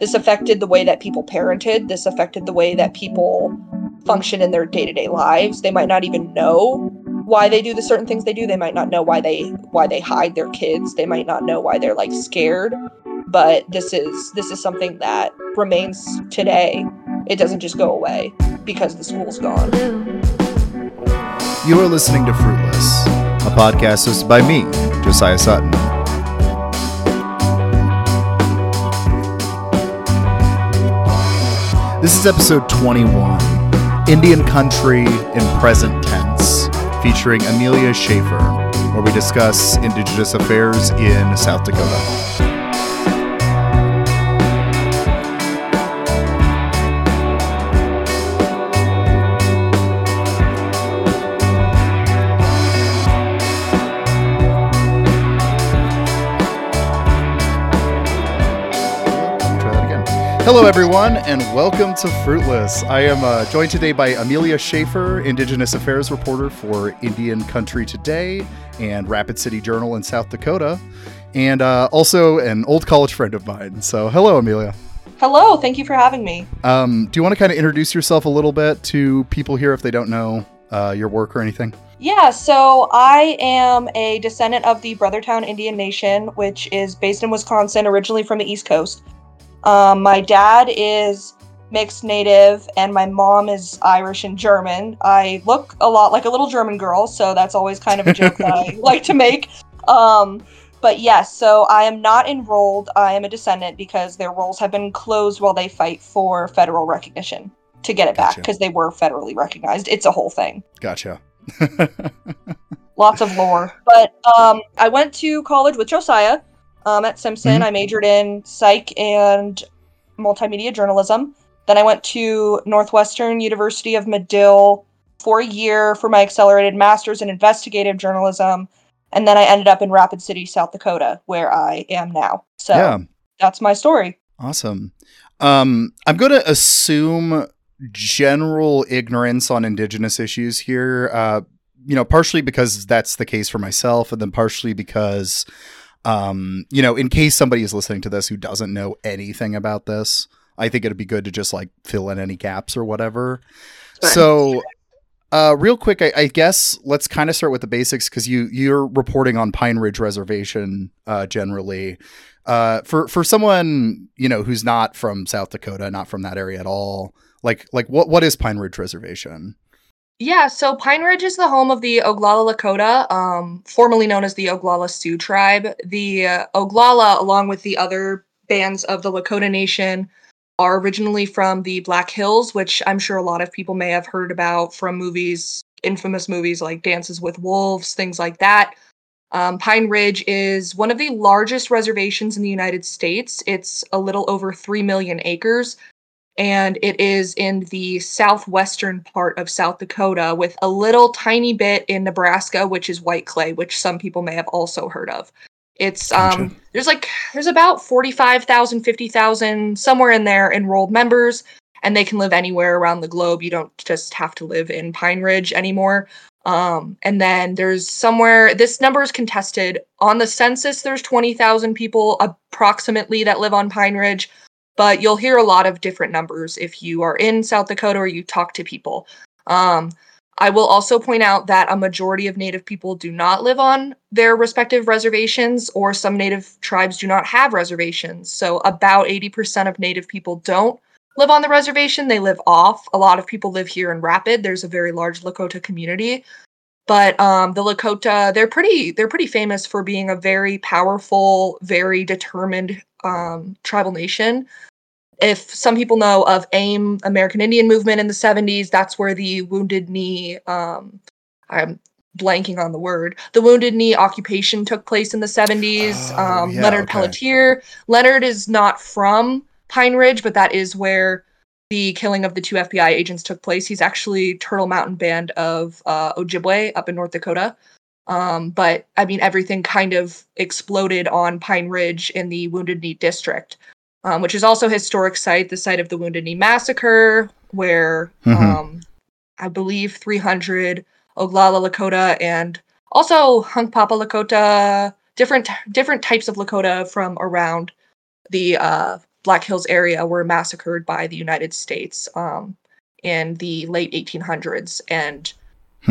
This affected the way that people parented. This affected the way that people function in their day-to-day lives. They might not even know why they do the certain things they do. They might not know why they why they hide their kids. They might not know why they're like scared. But this is this is something that remains today. It doesn't just go away because the school's gone. You are listening to Fruitless, a podcast hosted by me, Josiah Sutton. This is episode 21 Indian Country in Present Tense, featuring Amelia Schafer, where we discuss Indigenous affairs in South Dakota. Hello, everyone, and welcome to Fruitless. I am uh, joined today by Amelia Schafer, Indigenous Affairs reporter for Indian Country Today and Rapid City Journal in South Dakota, and uh, also an old college friend of mine. So, hello, Amelia. Hello, thank you for having me. Um, do you want to kind of introduce yourself a little bit to people here if they don't know uh, your work or anything? Yeah, so I am a descendant of the Brothertown Indian Nation, which is based in Wisconsin, originally from the East Coast. Um, my dad is mixed native and my mom is Irish and German. I look a lot like a little German girl, so that's always kind of a joke that I like to make. Um, but yes, so I am not enrolled. I am a descendant because their rolls have been closed while they fight for federal recognition to get it back because they were federally recognized. It's a whole thing. Gotcha. Lots of lore. But um, I went to college with Josiah um, at Simpson. Mhm. I majored in psych and multimedia journalism. Then I went to Northwestern University of Medill for a year for my accelerated master's in investigative journalism. And then I ended up in Rapid City, South Dakota, where I am now. So yeah. that's my story. Awesome. Um, I'm going to assume general ignorance on indigenous issues here. Uh, you know, partially because that's the case for myself, and then partially because, um, you know, in case somebody is listening to this who doesn't know anything about this, I think it'd be good to just like fill in any gaps or whatever. So, uh, real quick, I, I guess let's kind of start with the basics because you you're reporting on Pine Ridge Reservation uh, generally. Uh, for for someone you know who's not from South Dakota, not from that area at all, like like what what is Pine Ridge Reservation? Yeah, so Pine Ridge is the home of the Oglala Lakota, um, formerly known as the Oglala Sioux tribe. The uh, Oglala, along with the other bands of the Lakota Nation, are originally from the Black Hills, which I'm sure a lot of people may have heard about from movies, infamous movies like Dances with Wolves, things like that. Um, Pine Ridge is one of the largest reservations in the United States. It's a little over 3 million acres and it is in the southwestern part of South Dakota with a little tiny bit in Nebraska, which is White Clay, which some people may have also heard of. It's um Gotcha. there's like there's about 45,000 50,000 somewhere in there enrolled members and they can live anywhere around the globe. You don't just have to live in Pine Ridge anymore. Um and then there's somewhere this number is contested on the census there's 20,000 people approximately that live on Pine Ridge but you'll hear a lot of different numbers if you are in South Dakota or you talk to people. Um, I will also point out that a majority of Native people do not live on their respective reservations, or some Native tribes do not have reservations. So, about 80% of Native people don't live on the reservation, they live off. A lot of people live here in Rapid. There's a very large Lakota community. But um, the Lakota, they're pretty, they're pretty famous for being a very powerful, very determined um, tribal nation. If some people know of AIM, American Indian Movement in the 70s, that's where the Wounded Knee, um, I'm blanking on the word, the Wounded Knee occupation took place in the 70s. Oh, um, yeah, Leonard okay. Peltier. Leonard is not from Pine Ridge, but that is where the killing of the two FBI agents took place. He's actually Turtle Mountain Band of uh, Ojibwe up in North Dakota. Um, but I mean, everything kind of exploded on Pine Ridge in the Wounded Knee district, um, which is also a historic site, the site of the Wounded Knee massacre, where Mhm. um, I believe 300 Oglala Lakota and also Hunkpapa Lakota, different different types of Lakota from around the uh, Black Hills area were massacred by the United States um, in the late 1800s, and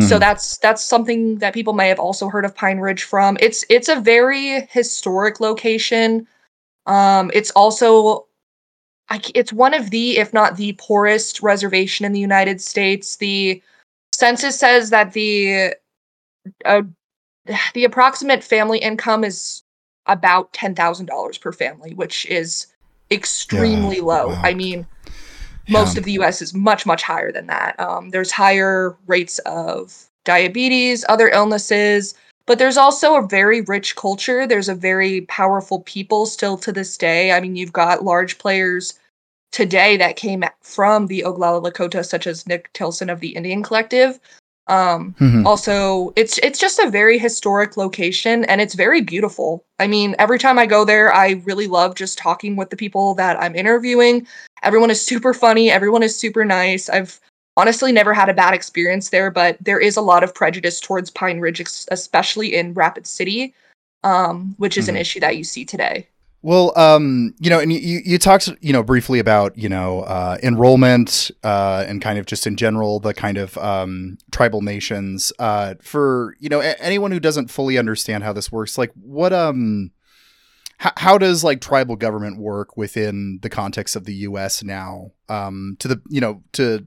so Hmm. that's that's something that people may have also heard of Pine Ridge from. It's it's a very historic location. Um, it's also I it's one of the, if not the poorest reservation in the United States. The census says that the uh, the approximate family income is about ten thousand dollars per family, which is extremely low. wow. I mean, most Yeah. of the US is much, much higher than that. Um, there's higher rates of diabetes, other illnesses, but there's also a very rich culture. There's a very powerful people still to this day. I mean, you've got large players today that came from the Oglala Lakota, such as Nick Tilsen of the Indian Collective. Um, Mhm. also, it's it's just a very historic location and it's very beautiful. I mean, every time I go there, I really love just talking with the people that I'm interviewing. Everyone is super funny, everyone is super nice. I've honestly never had a bad experience there, but there is a lot of prejudice towards Pine Ridge, especially in Rapid City, um, which is an Mhm. issue that you see today. Well, um, you know, and you, you talked, you know, briefly about, you know, uh, enrollment uh, and kind of just in general the kind of um, tribal nations. Uh, for you know, a- anyone who doesn't fully understand how this works, like what um, how, how does like tribal government work within the context of the U.S. now? Um, to the you know to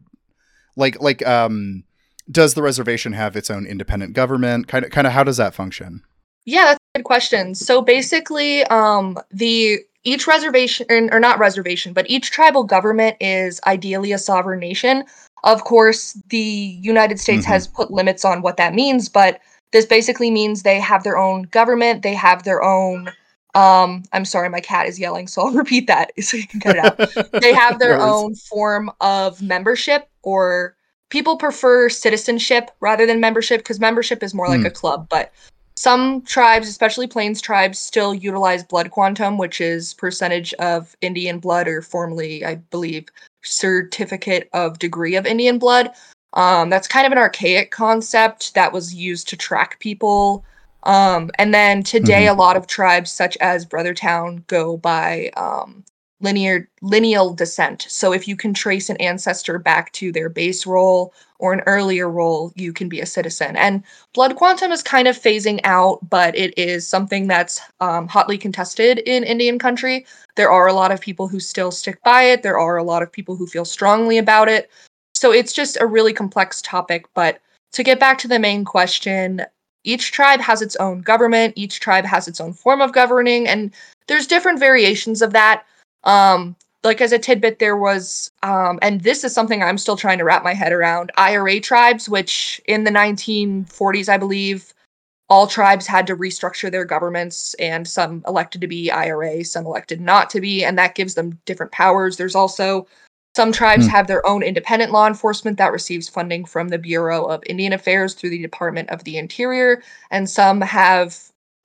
like like um, does the reservation have its own independent government? Kind of kind of how does that function? Yeah, good question. So basically, um, the each reservation or not reservation, but each tribal government is ideally a sovereign nation. Of course, the United States Mhm. has put limits on what that means, but this basically means they have their own government, they have their own um I'm sorry, my cat is yelling, so I'll repeat that so you can cut it out. they have their own form of membership or people prefer citizenship rather than membership because membership is more like Hmm. a club but some tribes especially plains tribes still utilize blood quantum which is percentage of indian blood or formerly i believe certificate of degree of indian blood. Um, that's kind of an archaic concept that was used to track people. Um, and then today a lot of tribes such as brothertown go by um, linear lineal descent. So if you can trace an ancestor back to their base role or an earlier role, you can be a citizen. And blood quantum is kind of phasing out, but it is something that's um, hotly contested in Indian country. There are a lot of people who still stick by it. There are a lot of people who feel strongly about it. So it's just a really complex topic. But to get back to the main question, each tribe has its own government. Each tribe has its own form of governing, and there's different variations of that. Um, like as a tidbit, there was, um, and this is something I'm still trying to wrap my head around. IRA tribes, which in the 1940s, I believe, all tribes had to restructure their governments, and some elected to be IRA, some elected not to be, and that gives them different powers. There's also some tribes Hmm. have their own independent law enforcement that receives funding from the Bureau of Indian Affairs through the Department of the Interior, and some have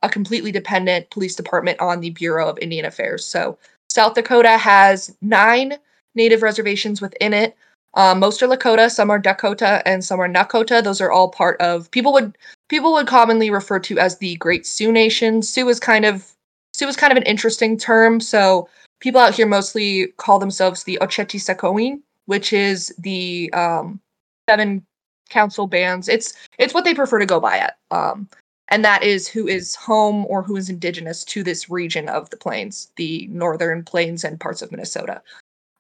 a completely dependent police department on the Bureau of Indian Affairs. So South Dakota has nine native reservations within it. Um, most are Lakota, some are Dakota, and some are Nakota. Those are all part of people would people would commonly refer to as the Great Sioux Nation. Sioux is kind of Sioux is kind of an interesting term. So people out here mostly call themselves the Ocheti Sakowin, which is the um, seven council bands. It's it's what they prefer to go by at. Um, and that is who is home or who is indigenous to this region of the plains, the northern plains and parts of Minnesota,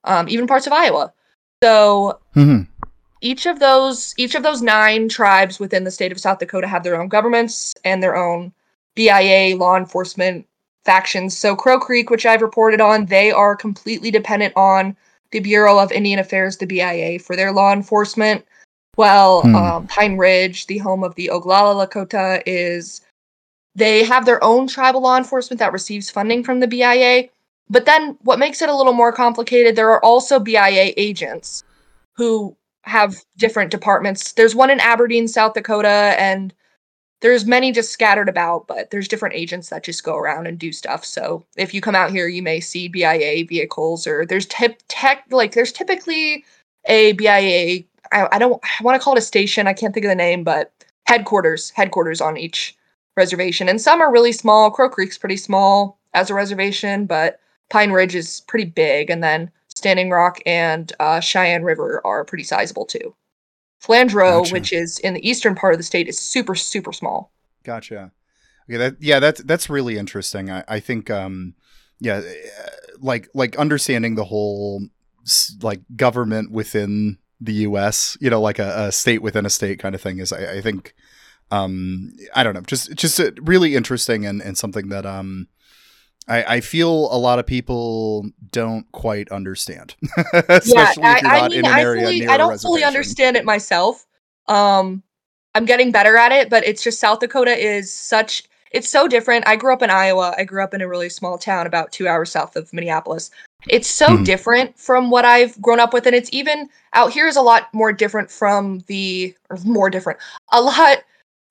um, even parts of Iowa. So Mhm. each of those each of those nine tribes within the state of South Dakota have their own governments and their own BIA law enforcement factions. So Crow Creek, which I've reported on, they are completely dependent on the Bureau of Indian Affairs, the BIA, for their law enforcement. Well, Hmm. um, Pine Ridge, the home of the Oglala Lakota, is they have their own tribal law enforcement that receives funding from the BIA. But then what makes it a little more complicated, there are also BIA agents who have different departments. There's one in Aberdeen, South Dakota, and there's many just scattered about, but there's different agents that just go around and do stuff. So if you come out here, you may see BIA vehicles, or there's tip tech like there's typically a BIA. I, I don't I want to call it a station. I can't think of the name, but headquarters headquarters on each reservation, and some are really small. Crow Creek's pretty small as a reservation, but Pine Ridge is pretty big, and then Standing Rock and uh, Cheyenne River are pretty sizable too. Flandreau, Gotcha. which is in the eastern part of the state, is super super small. Gotcha. Okay, that yeah, that's that's really interesting. I, I think um yeah, like like understanding the whole like government within the U.S. You know, like a, a state within a state kind of thing is I, I think um I don't know, just just really interesting and and something that um. I, I feel a lot of people don't quite understand, especially yeah, if you're I, I not mean, in an I area fully, near I don't fully understand it myself. Um, I'm getting better at it, but it's just South Dakota is such. It's so different. I grew up in Iowa. I grew up in a really small town about two hours south of Minneapolis. It's so Mhm. different from what I've grown up with, and it's even out here is a lot more different from the or more different. A lot.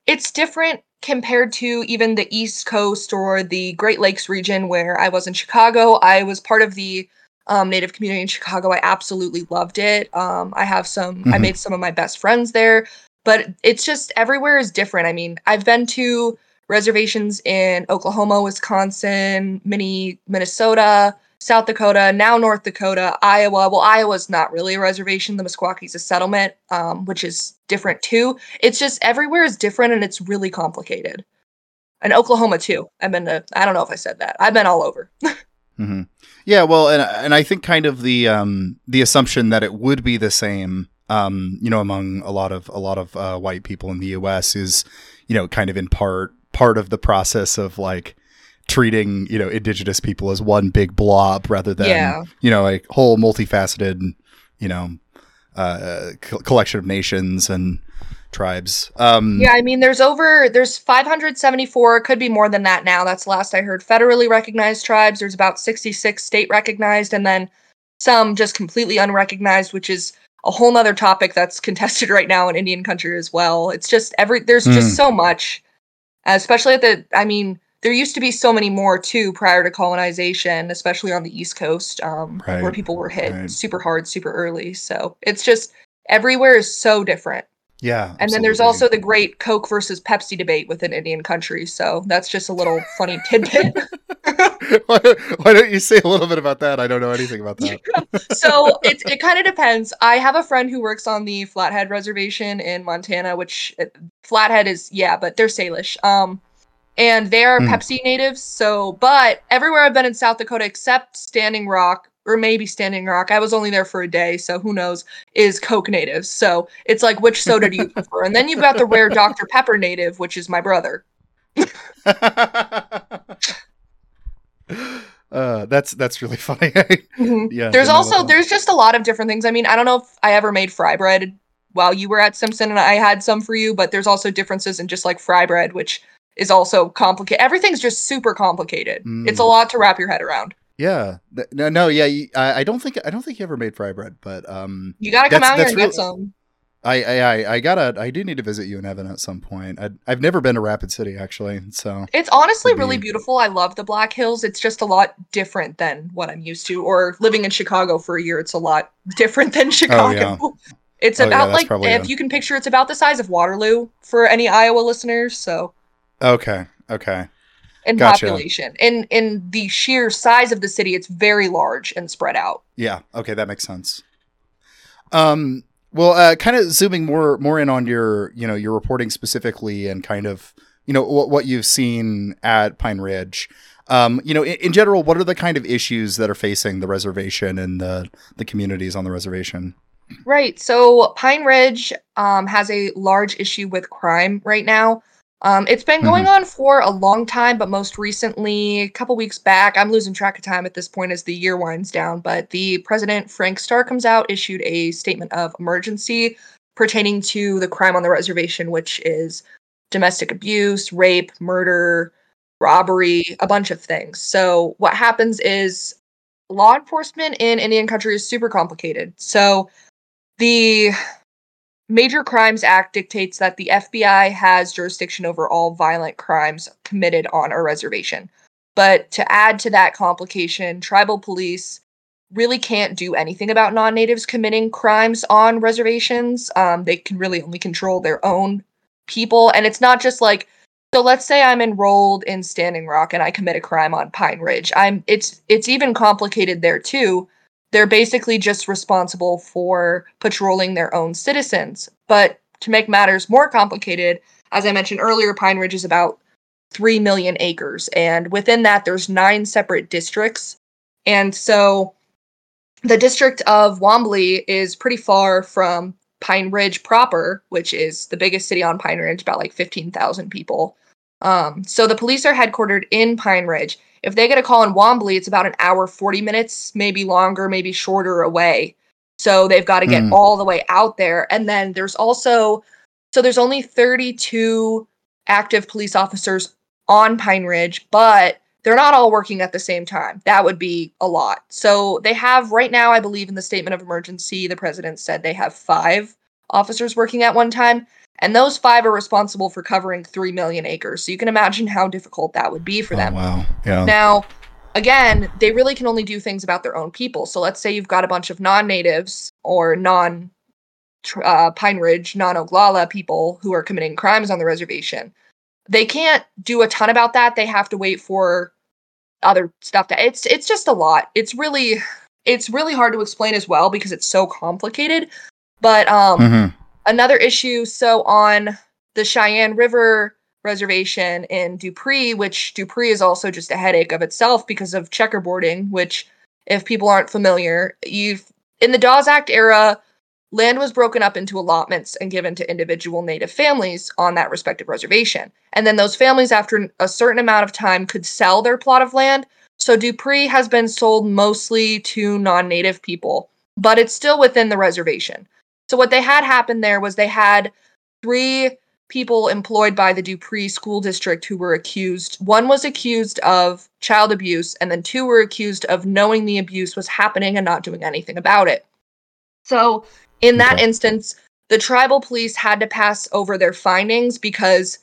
It's different compared to even the East Coast or the Great Lakes region where I was in Chicago. I was part of the um, Native community in Chicago. I absolutely loved it. Um, I have some, I Mhm. made some of my best friends there, but it's just everywhere is different. I mean, I've been to reservations in Oklahoma, Wisconsin, mini Minnesota, South Dakota, now North Dakota, Iowa. Well, Iowa's not really a reservation. The Mesquaki's a settlement, um, which is different too. It's just everywhere is different and it's really complicated. And Oklahoma too. I've been to, I don't know if I said that. I've been all over. hmm Yeah, well, and and I think kind of the um the assumption that it would be the same, um, you know, among a lot of a lot of uh, white people in the U.S. is, you know, kind of in part part of the process of like treating you know indigenous people as one big blob rather than Yeah. you know a whole multifaceted you know uh co- collection of nations and tribes. Um, Yeah, I mean, there's over there's 574. Could be more than that now. That's last I heard. Federally recognized tribes. There's about 66 state recognized, and then some just completely unrecognized, which is a whole nother topic that's contested right now in Indian country as well. It's just every there's Mm. just so much, especially at the. I mean, there used to be so many more too prior to colonization, especially on the East Coast, um, where people were hit right. super hard, super early. So it's just everywhere is so different. Yeah, And then there's also the great Coke versus Pepsi debate within Indian country. So that's just a little funny tidbit. why, why don't you say a little bit about that? I don't know anything about that. so it, it kind of depends. I have a friend who works on the Flathead Reservation in Montana, which uh, Flathead is, yeah, but they're Salish. Um, and they are Hmm. Pepsi natives. So, but everywhere I've been in South Dakota except Standing Rock, or maybe Standing Rock, I was only there for a day, so who knows, is Coke native? So it's like, which soda do you prefer? And then you've got the rare Dr. Pepper native, which is my brother. uh, that's that's really funny. Mhm. yeah. There's also there's just a lot of different things. I mean, I don't know if I ever made fry bread while you were at Simpson and I had some for you, but there's also differences in just like fry bread, which is also complicated. Everything's just super complicated. It's a Mm. lot to wrap your head around. Yeah. No, no, yeah. you- I, I don't think I don't think you ever made fry bread, but um, You gotta come out here and really- get some. I, I, I, I gotta, I do need to visit you in Evan at some point. I, I've never been to Rapid City actually, so It's honestly really be- beautiful. I love the Black Hills. It's just a lot different than what I'm used to. Or living in Chicago for a year, it's a lot different than Chicago. It's Oh, about that's like if a- you can picture, it's about the size of Waterloo for any Iowa listeners. So okay, okay. In Gotcha. population. In in the sheer size of the city, it's very large and spread out. Yeah. Okay, that makes sense. Um. Well, uh, kind of zooming more more in on your you know your reporting specifically and kind of you know what what you've seen at Pine Ridge. Um, you know, in, in general, what are the kind of issues that are facing the reservation and the the communities on the reservation? Right. So Pine Ridge um, has a large issue with crime right now. Um, it's been going on for a long time, but most recently, a couple weeks back, I'm losing track of time at this point as the year winds down. But the president, Frank Star Comes Out, issued a statement of emergency pertaining to the crime on the reservation, which is domestic abuse, rape, murder, robbery, a bunch of things. So, what happens is law enforcement in Indian country is super complicated. So, the Major Crimes Act dictates that the FBI has jurisdiction over all violent crimes committed on a reservation. But to add to that complication, tribal police really can't do anything about non natives committing crimes on reservations. Um, they can really only control their own people. And it's not just like So let's say I'm enrolled in Standing Rock and I commit a crime on Pine Ridge. I'm it's it's even complicated there too. They're basically just responsible for patrolling their own citizens. But to make matters more complicated, as I mentioned earlier, Pine Ridge is about 3 million acres and within that there's nine separate districts. And so the district of Wanblee is pretty far from Pine Ridge proper, which is the biggest city on Pine Ridge, about like 15,000 people. Um, so the police are headquartered in Pine Ridge. If they get a call in Wanblee, it's about an hour, 40 minutes, maybe longer, maybe shorter away. So they've got to get mm. all the way out there. And then there's also, so there's only 32 active police officers on Pine Ridge, but they're not all working at the same time. That would be a lot. So they have right now, I believe, in the statement of emergency, the president said they have five officers working at one time. And those five are responsible for covering 3 million acres. So you can imagine how difficult that would be for oh, them. Wow. Yeah. Now, again, they really can only do things about their own people. So let's say you've got a bunch of non natives or non uh, Pine Ridge, non Oglala people who are committing crimes on the reservation they can't do a ton about that. They have to wait for other stuff to it's it's just a lot. It's really it's really hard to explain as well because it's so complicated. But um mm-hmm. Another issue so on the Cheyenne River reservation in Dupree, which Dupree is also just a headache of itself because of checkerboarding, which if people aren't familiar, you've in the Dawes Act era, land was broken up into allotments and given to individual native families on that respective reservation. And then those families, after a certain amount of time, could sell their plot of land. So Dupree has been sold mostly to non native people, but it's still within the reservation. So what they had happen there was they had three people employed by the Dupree school district who were accused. One was accused of child abuse, and then two were accused of knowing the abuse was happening and not doing anything about it. So in that okay. instance, the tribal police had to pass over their findings because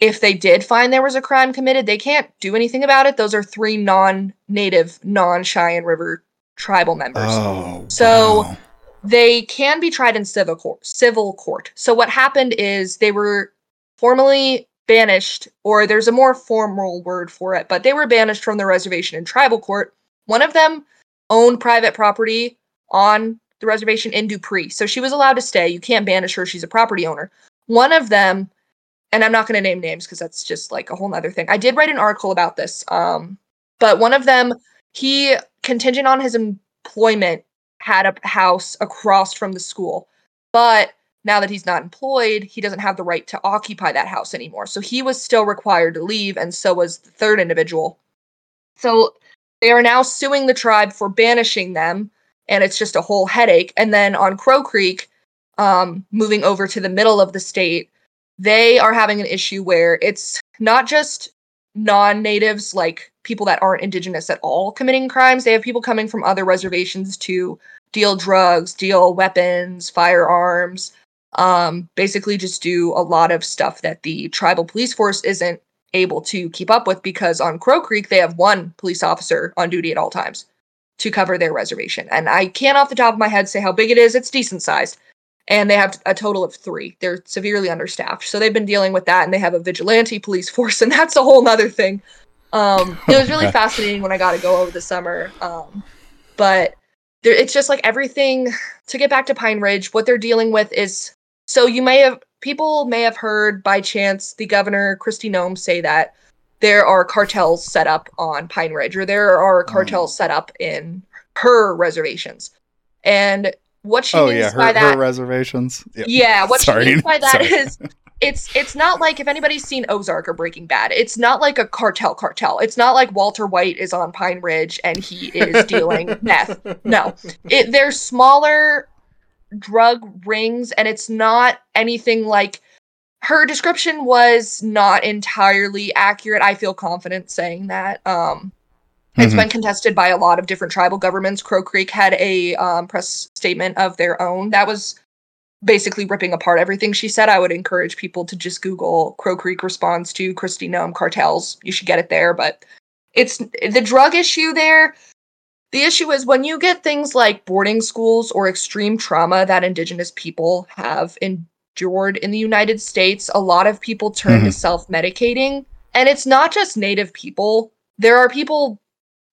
if they did find there was a crime committed, they can't do anything about it. Those are three non native, non Cheyenne River tribal members. Oh, so wow. They can be tried in civil court. Civil court. So what happened is they were formally banished, or there's a more formal word for it, but they were banished from the reservation in tribal court. One of them owned private property on the reservation in Dupree. So she was allowed to stay. You can't banish her. She's a property owner. One of them, and I'm not going to name names because that's just like a whole nother thing. I did write an article about this. Um, but one of them, he contingent on his employment had a house across from the school. But now that he's not employed, he doesn't have the right to occupy that house anymore. So he was still required to leave, and so was the third individual. So they are now suing the tribe for banishing them and it's just a whole headache. And then on Crow Creek, um, moving over to the middle of the state, they are having an issue where it's not just non natives, like people that aren't indigenous at all, committing crimes. They have people coming from other reservations to deal drugs, deal weapons, firearms, um, basically just do a lot of stuff that the tribal police force isn't able to keep up with because on Crow Creek, they have one police officer on duty at all times to cover their reservation. And I can't off the top of my head say how big it is. It's decent sized. And they have a total of three. They're severely understaffed. So they've been dealing with that and they have a vigilante police force, and that's a whole nother thing. Um, it was really fascinating when I got to go over the summer. Um, but there, it's just like everything to get back to Pine Ridge, what they're dealing with is so you may have people may have heard by chance the governor Kristi Noem say that there are cartels set up on Pine Ridge, or there are mm. cartels set up in her reservations. And what she oh, means yeah, her, by that reservations. Yeah, yeah what Sorry. she means by that is it's it's not like if anybody's seen Ozark or Breaking Bad, it's not like a cartel cartel. It's not like Walter White is on Pine Ridge and he is dealing meth. No. It they're smaller drug rings and it's not anything like her description was not entirely accurate. I feel confident saying that. Um, mm-hmm. It's been contested by a lot of different tribal governments. Crow Creek had a um, press statement of their own that was basically ripping apart everything she said. I would encourage people to just Google Crow Creek response to Kristi Noem cartels. You should get it there. But it's the drug issue there. The issue is when you get things like boarding schools or extreme trauma that Indigenous people have endured in the United States. A lot of people turn to Mhm. self medicating, and it's not just Native people. There are people.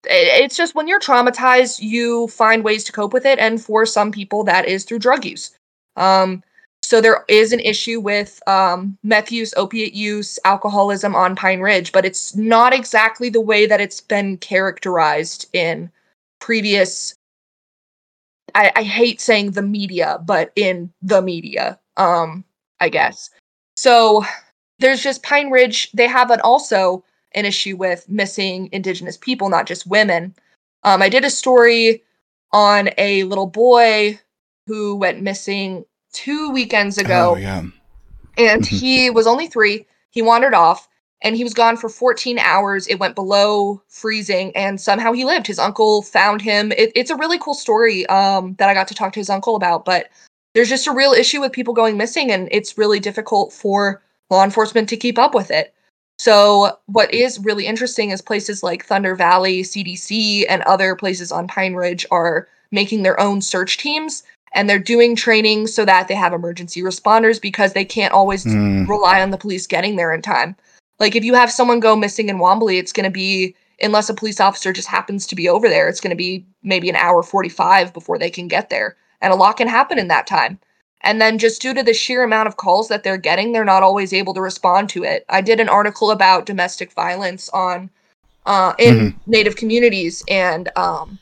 It's just when you're traumatized, you find ways to cope with it, and for some people, that is through drug use. Um, so there is an issue with um, meth use, opiate use, alcoholism on Pine Ridge, but it's not exactly the way that it's been characterized in previous. I, I hate saying the media, but in the media, um, I guess. So there's just Pine Ridge. They have an also an issue with missing Indigenous people, not just women. Um, I did a story on a little boy who went missing two weekends ago Oh yeah. and Mhm. he was only three. He wandered off and he was gone for 14 hours. It went below freezing and somehow he lived. His uncle found him. It, it's a really cool story um, that I got to talk to his uncle about, but there's just a real issue with people going missing and it's really difficult for law enforcement to keep up with it. So, what is really interesting is places like Thunder Valley, CDC, and other places on Pine Ridge are making their own search teams and they're doing training so that they have emergency responders because they can't always Mm, rely on the police getting there in time. Like if you have someone go missing in Wanblee, it's going to be unless a police officer just happens to be over there, it's going to be maybe an hour 45 before they can get there. And a lot can happen in that time. And then just due to the sheer amount of calls that they're getting, they're not always able to respond to it. I did an article about domestic violence on uh, in native communities and um,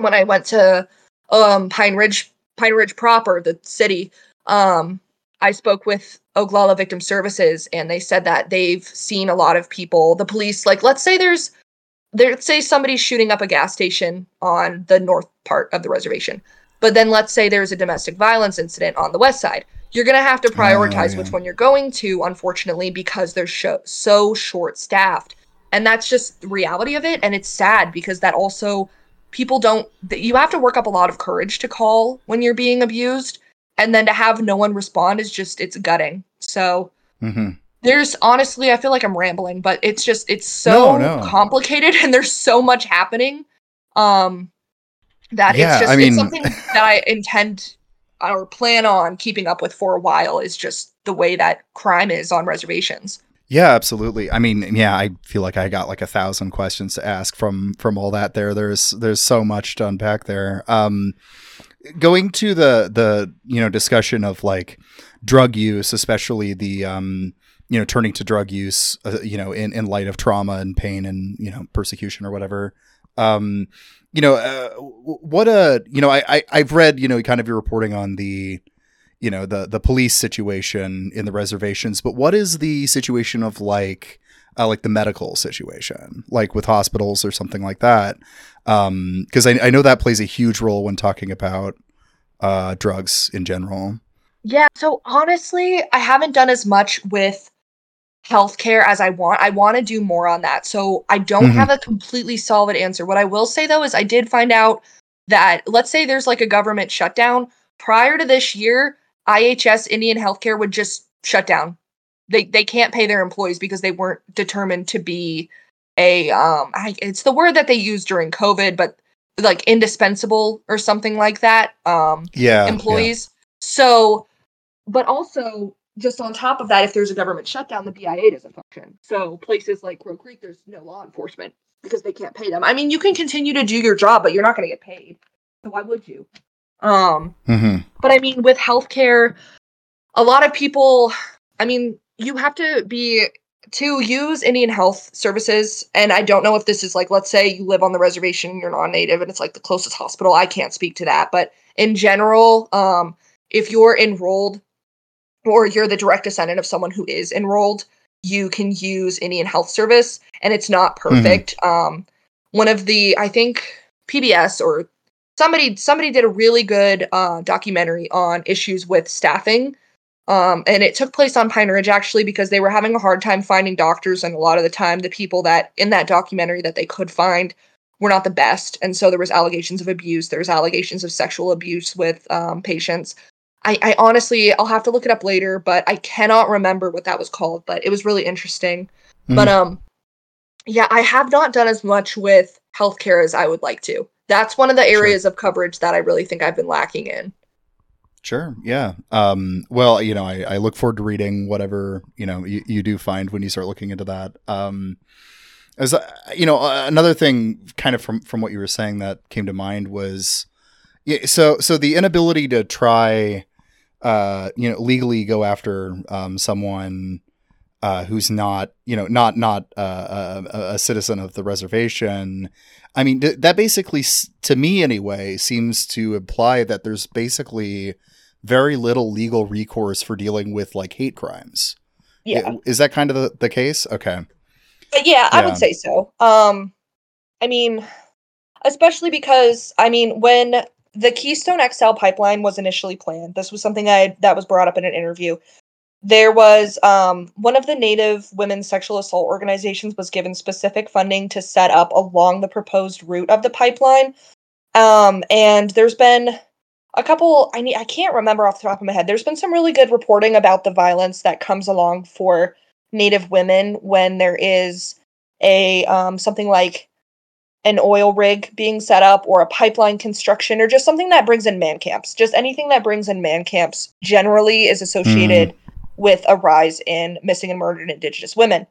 when I went to um, Pine Ridge Pine Ridge proper, the city, um, I spoke with Oglala Victim Services, and they said that they've seen a lot of people. The police, like, let's say there's, there, let's say somebody's shooting up a gas station on the north part of the reservation, but then let's say there's a domestic violence incident on the west side. You're gonna have to prioritize which yeah. one you're going to, unfortunately, because they're sho- so short staffed, and that's just the reality of it. And it's sad because that also people don't you have to work up a lot of courage to call when you're being abused and then to have no one respond is just it's gutting so mhm. there's honestly i feel like i'm rambling but it's just it's so No, no. complicated and there's so much happening um that Yeah, it's just I mean- it's something that i intend or plan on keeping up with for a while is just the way that crime is on reservations Yeah, absolutely. I mean, yeah, I feel like I got like a thousand questions to ask from from all that there. There's there's so much to unpack there. Um going to the the you know discussion of like drug use, especially the um you know turning to drug use uh, you know in in light of trauma and pain and you know persecution or whatever. Um you know uh, what a you know I, I I've read you know kind of your reporting on the you know the the police situation in the reservations but what is the situation of like uh, like the medical situation like with hospitals or something like that? Um because I, I know that plays a huge role when talking about uh drugs in general. Yeah, so honestly, I haven't done as much with healthcare as I want. I want to do more on that. So I don't Mhm. have a completely solid answer. What I will say though is I did find out that let's say there's like a government shutdown prior to this year, IHS Indian Healthcare would just shut down. They they can't pay their employees because they weren't determined to be a um I, it's the word that they used during COVID, but like indispensable or something like that. Um yeah employees. So, but also just on top of that, if there's a government shutdown, the BIA doesn't function. So places like Crow Creek, there's no law enforcement because they can't pay them. I mean, you can continue to do your job, but you're not going to get paid. So why would you? Um. Mhm. but I mean, with healthcare, a lot of people, I mean, you have to be to use Indian health services. And I don't know if this is like, let's say you live on the reservation, you're non native, and it's like the closest hospital. I can't speak to that. But in general, um, if you're enrolled or you're the direct descendant of someone who is enrolled, you can use Indian Health Service, and it's not perfect. Um, one of the, I think PBS or somebody somebody did a really good uh, documentary on issues with staffing. Um, and it took place on pine ridge actually because they were having a hard time finding doctors and a lot of the time the people that in that documentary that they could find were not the best. And so there was allegations of abuse there was allegations of sexual abuse with um, patients I, I honestly i'll have to look it up later but i cannot remember what that was called but it was really interesting but um yeah i have not done as much with healthcare as i would like to that's one of the Sure. areas of coverage that i really think i've been lacking in Sure. Yeah. Um, well, you know, I, I look forward to reading whatever you know you, you do find when you start looking into that. Um, as uh, you know, uh, another thing, kind of from from what you were saying, that came to mind was, yeah, so so the inability to try, uh, you know, legally go after um, someone uh, who's not, you know, not not uh, a, a, citizen of the reservation. I mean, th- that basically, to me anyway, seems to imply that there's basically very little legal recourse for dealing with like hate crimes. Yeah, is that kind of the, the case? Okay. But yeah, I yeah. would say so. Um, I mean, especially because I mean, when the Keystone XL pipeline was initially planned, this was something I that was brought up in an interview. There was um, one of the Native women's sexual assault organizations was given specific funding to set up along the proposed route of the pipeline. Um, and there's been a couple I need I can't remember off the top of my head. There's been some really good reporting about the violence that comes along for Native women when there is a um, something like an oil rig being set up or a pipeline construction or just something that brings in man camps. Just anything that brings in man camps generally is associated mm. with a rise in missing and murdered Indigenous women.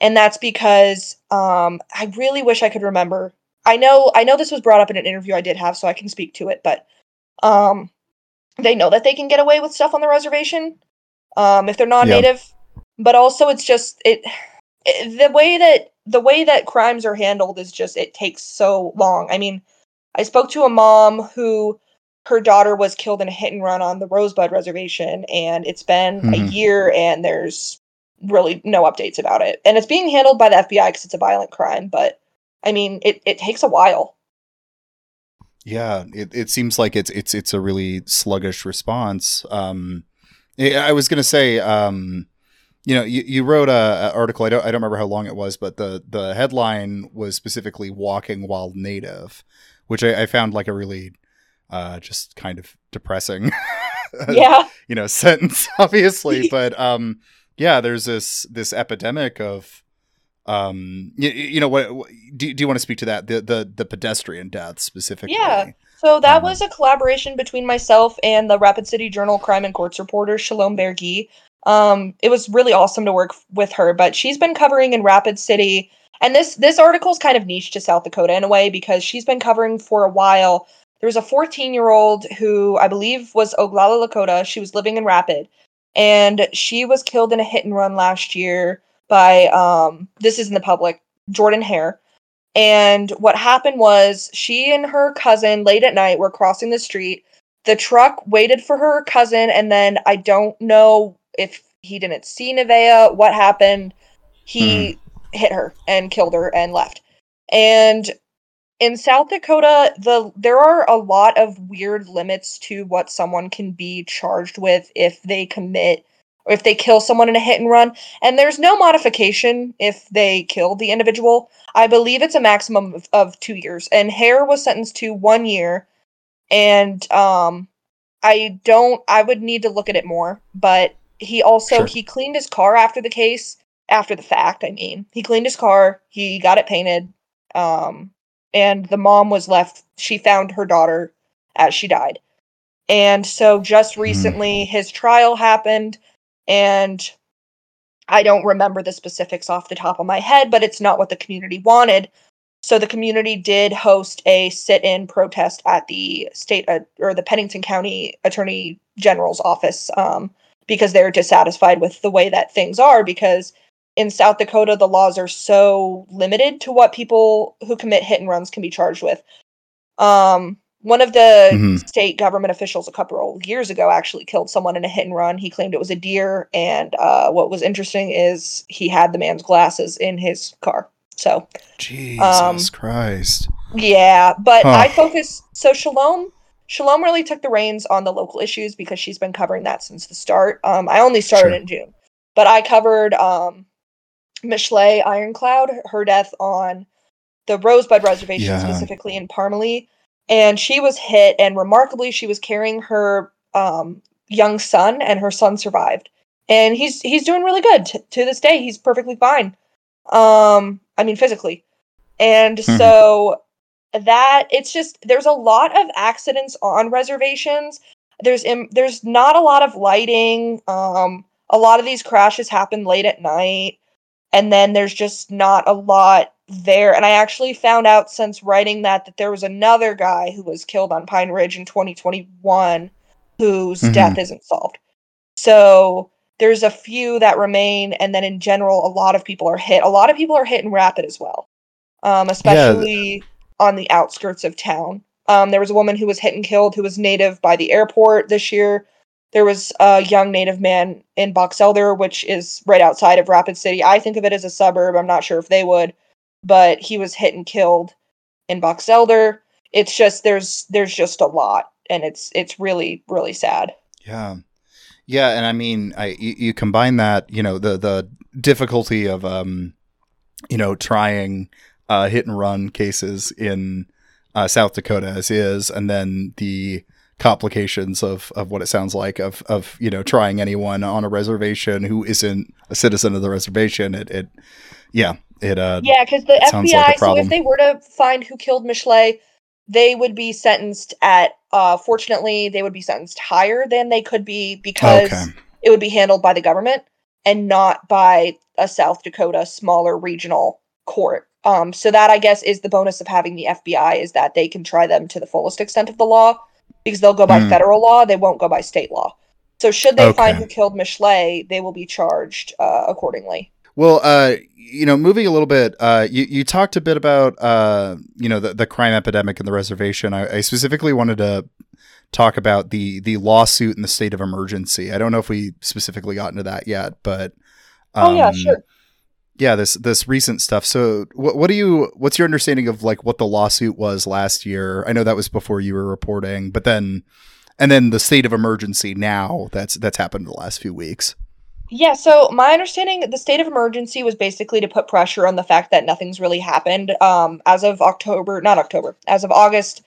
And that's because um, I really wish I could remember. I know I know this was brought up in an interview I did have, so I can speak to it, but um, they know that they can get away with stuff on the reservation um, if they're non-native. Yep but also it's just it, it the way that the way that crimes are handled is just it takes so long. I mean, I spoke to a mom who her daughter was killed in a hit and run on the Rosebud Reservation, and it's been mm-hmm. a year, and there's really no updates about it. And it's being handled by the FBI because it's a violent crime, but I mean, it, it takes a while. Yeah, it, it seems like it's it's it's a really sluggish response. Um, I was gonna say, um, you know, you, you wrote a, a, article. I don't I don't remember how long it was, but the the headline was specifically "Walking While Native," which I, I found like a really uh, just kind of depressing, yeah, you know, sentence. Obviously, but um, yeah, there's this this epidemic of um, you, you know what, what do, do you want to speak to that the the the pedestrian deaths specifically? Yeah. So that um, was a collaboration between myself and the Rapid City Journal crime and courts reporter Shalom Bergi. Um, it was really awesome to work with her, but she's been covering in Rapid City, and this this article is kind of niche to South Dakota in a way because she's been covering for a while. There was a 14 year old who I believe was Oglala Lakota. She was living in Rapid, and she was killed in a hit and run last year by um, this is in the public Jordan Hare. And what happened was she and her cousin late at night were crossing the street. The truck waited for her cousin, and then I don't know if he didn't see Nevaeh, what happened? He mm. hit her and killed her and left. And in South Dakota, the there are a lot of weird limits to what someone can be charged with if they commit or if they kill someone in a hit and run. And there's no modification if they kill the individual. I believe it's a maximum of, of two years. And Hare was sentenced to one year. And um I don't I would need to look at it more, but he also sure. he cleaned his car after the case after the fact i mean he cleaned his car he got it painted um and the mom was left she found her daughter as she died and so just hmm. recently mm. his trial happened and i don't remember the specifics off the top of my head but it's not what the community wanted so the community did host a sit-in protest at the state uh, or the pennington county attorney general's office um, because they're dissatisfied with the way that things are because in South Dakota the laws are so limited to what people who commit hit and runs can be charged with. Um one of the mm-hmm. state government officials a couple of years ago actually killed someone in a hit and run. He claimed it was a deer and uh, what was interesting is he had the man's glasses in his car. So Jesus um, Christ. Yeah, but I focus so Shalom Shalom really took the reins on the local issues because she's been covering that since the start. Um, I only started sure. in June, but I covered um, Michelet Ironcloud, her death on the Rosebud Reservation, yeah. specifically in Parmelee. And she was hit, and remarkably, she was carrying her um, young son, and her son survived. And he's he's doing really good T- to this day. He's perfectly fine. Um, I mean, physically. And mm-hmm. so that it's just there's a lot of accidents on reservations there's Im- there's not a lot of lighting. Um, a lot of these crashes happen late at night, and then there's just not a lot there. And I actually found out since writing that that there was another guy who was killed on Pine Ridge in 2021 whose Mhm. death isn't solved. So there's a few that remain, and then in general, a lot of people are hit. A lot of people are hit in Rapid as well, um, especially on the outskirts of town. Um, there was a woman who was hit and killed who was native by the airport this year. There was a young native man in Box Elder, which is right outside of Rapid City. I think of it as a suburb. I'm not sure if they would, but he was hit and killed in Box Elder. It's just there's there's just a lot, and it's it's really really sad. Yeah. Yeah, and I mean, I you, you combine that, you know, the the difficulty of um, you know, trying uh, hit and run cases in uh, South Dakota as is, and then the complications of of what it sounds like of of you know trying anyone on a reservation who isn't a citizen of the reservation. It it yeah it uh Yeah, because the sounds like FBI. so if they were to find who killed Michelet, they would be sentenced at. Uh, fortunately, they would be sentenced higher than they could be because okay it would be handled by the government and not by a South Dakota smaller regional court. Um, so that I guess is the bonus of having the FBI is that they can try them to the fullest extent of the law because they'll go by Hmm. federal law, they won't go by state law. So should they find who killed Michelet, they will be charged uh, accordingly. Well, uh, you know, moving a little bit, uh, you, you talked a bit about, uh, you know, the, the crime epidemic in the reservation. I, I specifically wanted to talk about the the lawsuit and the state of emergency. I don't know if we specifically got into that yet, but oh yeah, um, sure. Yeah, this this recent stuff. So, what what do you what's your understanding of like what the lawsuit was last year? I know that was before you were reporting, but then and then the state of emergency now that's that's happened in the last few weeks. Yeah, so my understanding, the state of emergency was basically to put pressure on the fact that nothing's really happened. Um, as of October, not October, as of August,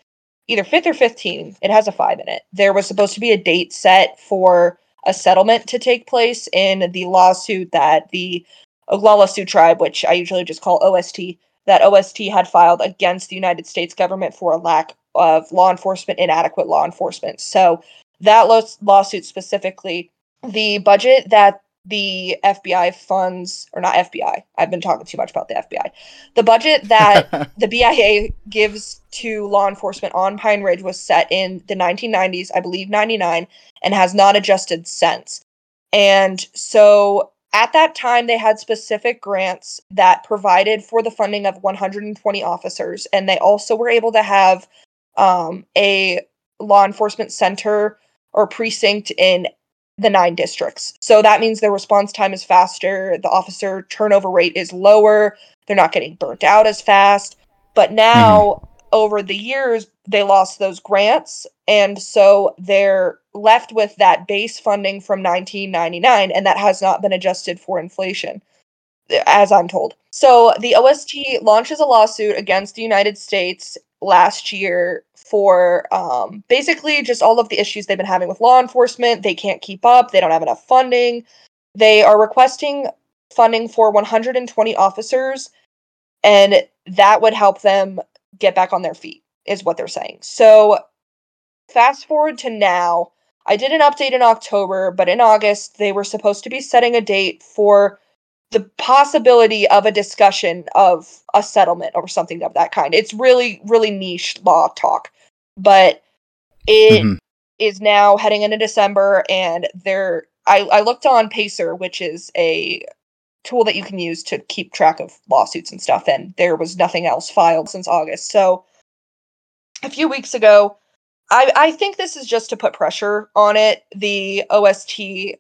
either 5th or 15th, it has a 5 in it. There was supposed to be a date set for a settlement to take place in the lawsuit that the Oglala Sioux tribe, which I usually just call OST, that OST had filed against the United States government for a lack of law enforcement, inadequate law enforcement. So that law- lawsuit specifically, the budget that the FBI funds, or not FBI, I've been talking too much about the FBI. The budget that the BIA gives to law enforcement on Pine Ridge was set in the 1990s, I believe 99, and has not adjusted since. And so at that time, they had specific grants that provided for the funding of 120 officers, and they also were able to have um, a law enforcement center or precinct in the nine districts. So that means their response time is faster, the officer turnover rate is lower, they're not getting burnt out as fast. But now, over the years, they lost those grants. And so they're left with that base funding from 1999, and that has not been adjusted for inflation, as I'm told. So the OST launches a lawsuit against the United States last year for um, basically just all of the issues they've been having with law enforcement. They can't keep up, they don't have enough funding. They are requesting funding for 120 officers, and that would help them get back on their feet, is what they're saying. So, fast forward to now. I did an update in October, but in August, they were supposed to be setting a date for the possibility of a discussion of a settlement or something of that kind. It's really, really niche law talk, but it is Mhm. now heading into December, and there. I, I looked on Pacer, which is a tool that you can use to keep track of lawsuits and stuff, and there was nothing else filed since August. So a few weeks ago, I, I think this is just to put pressure on it. The OST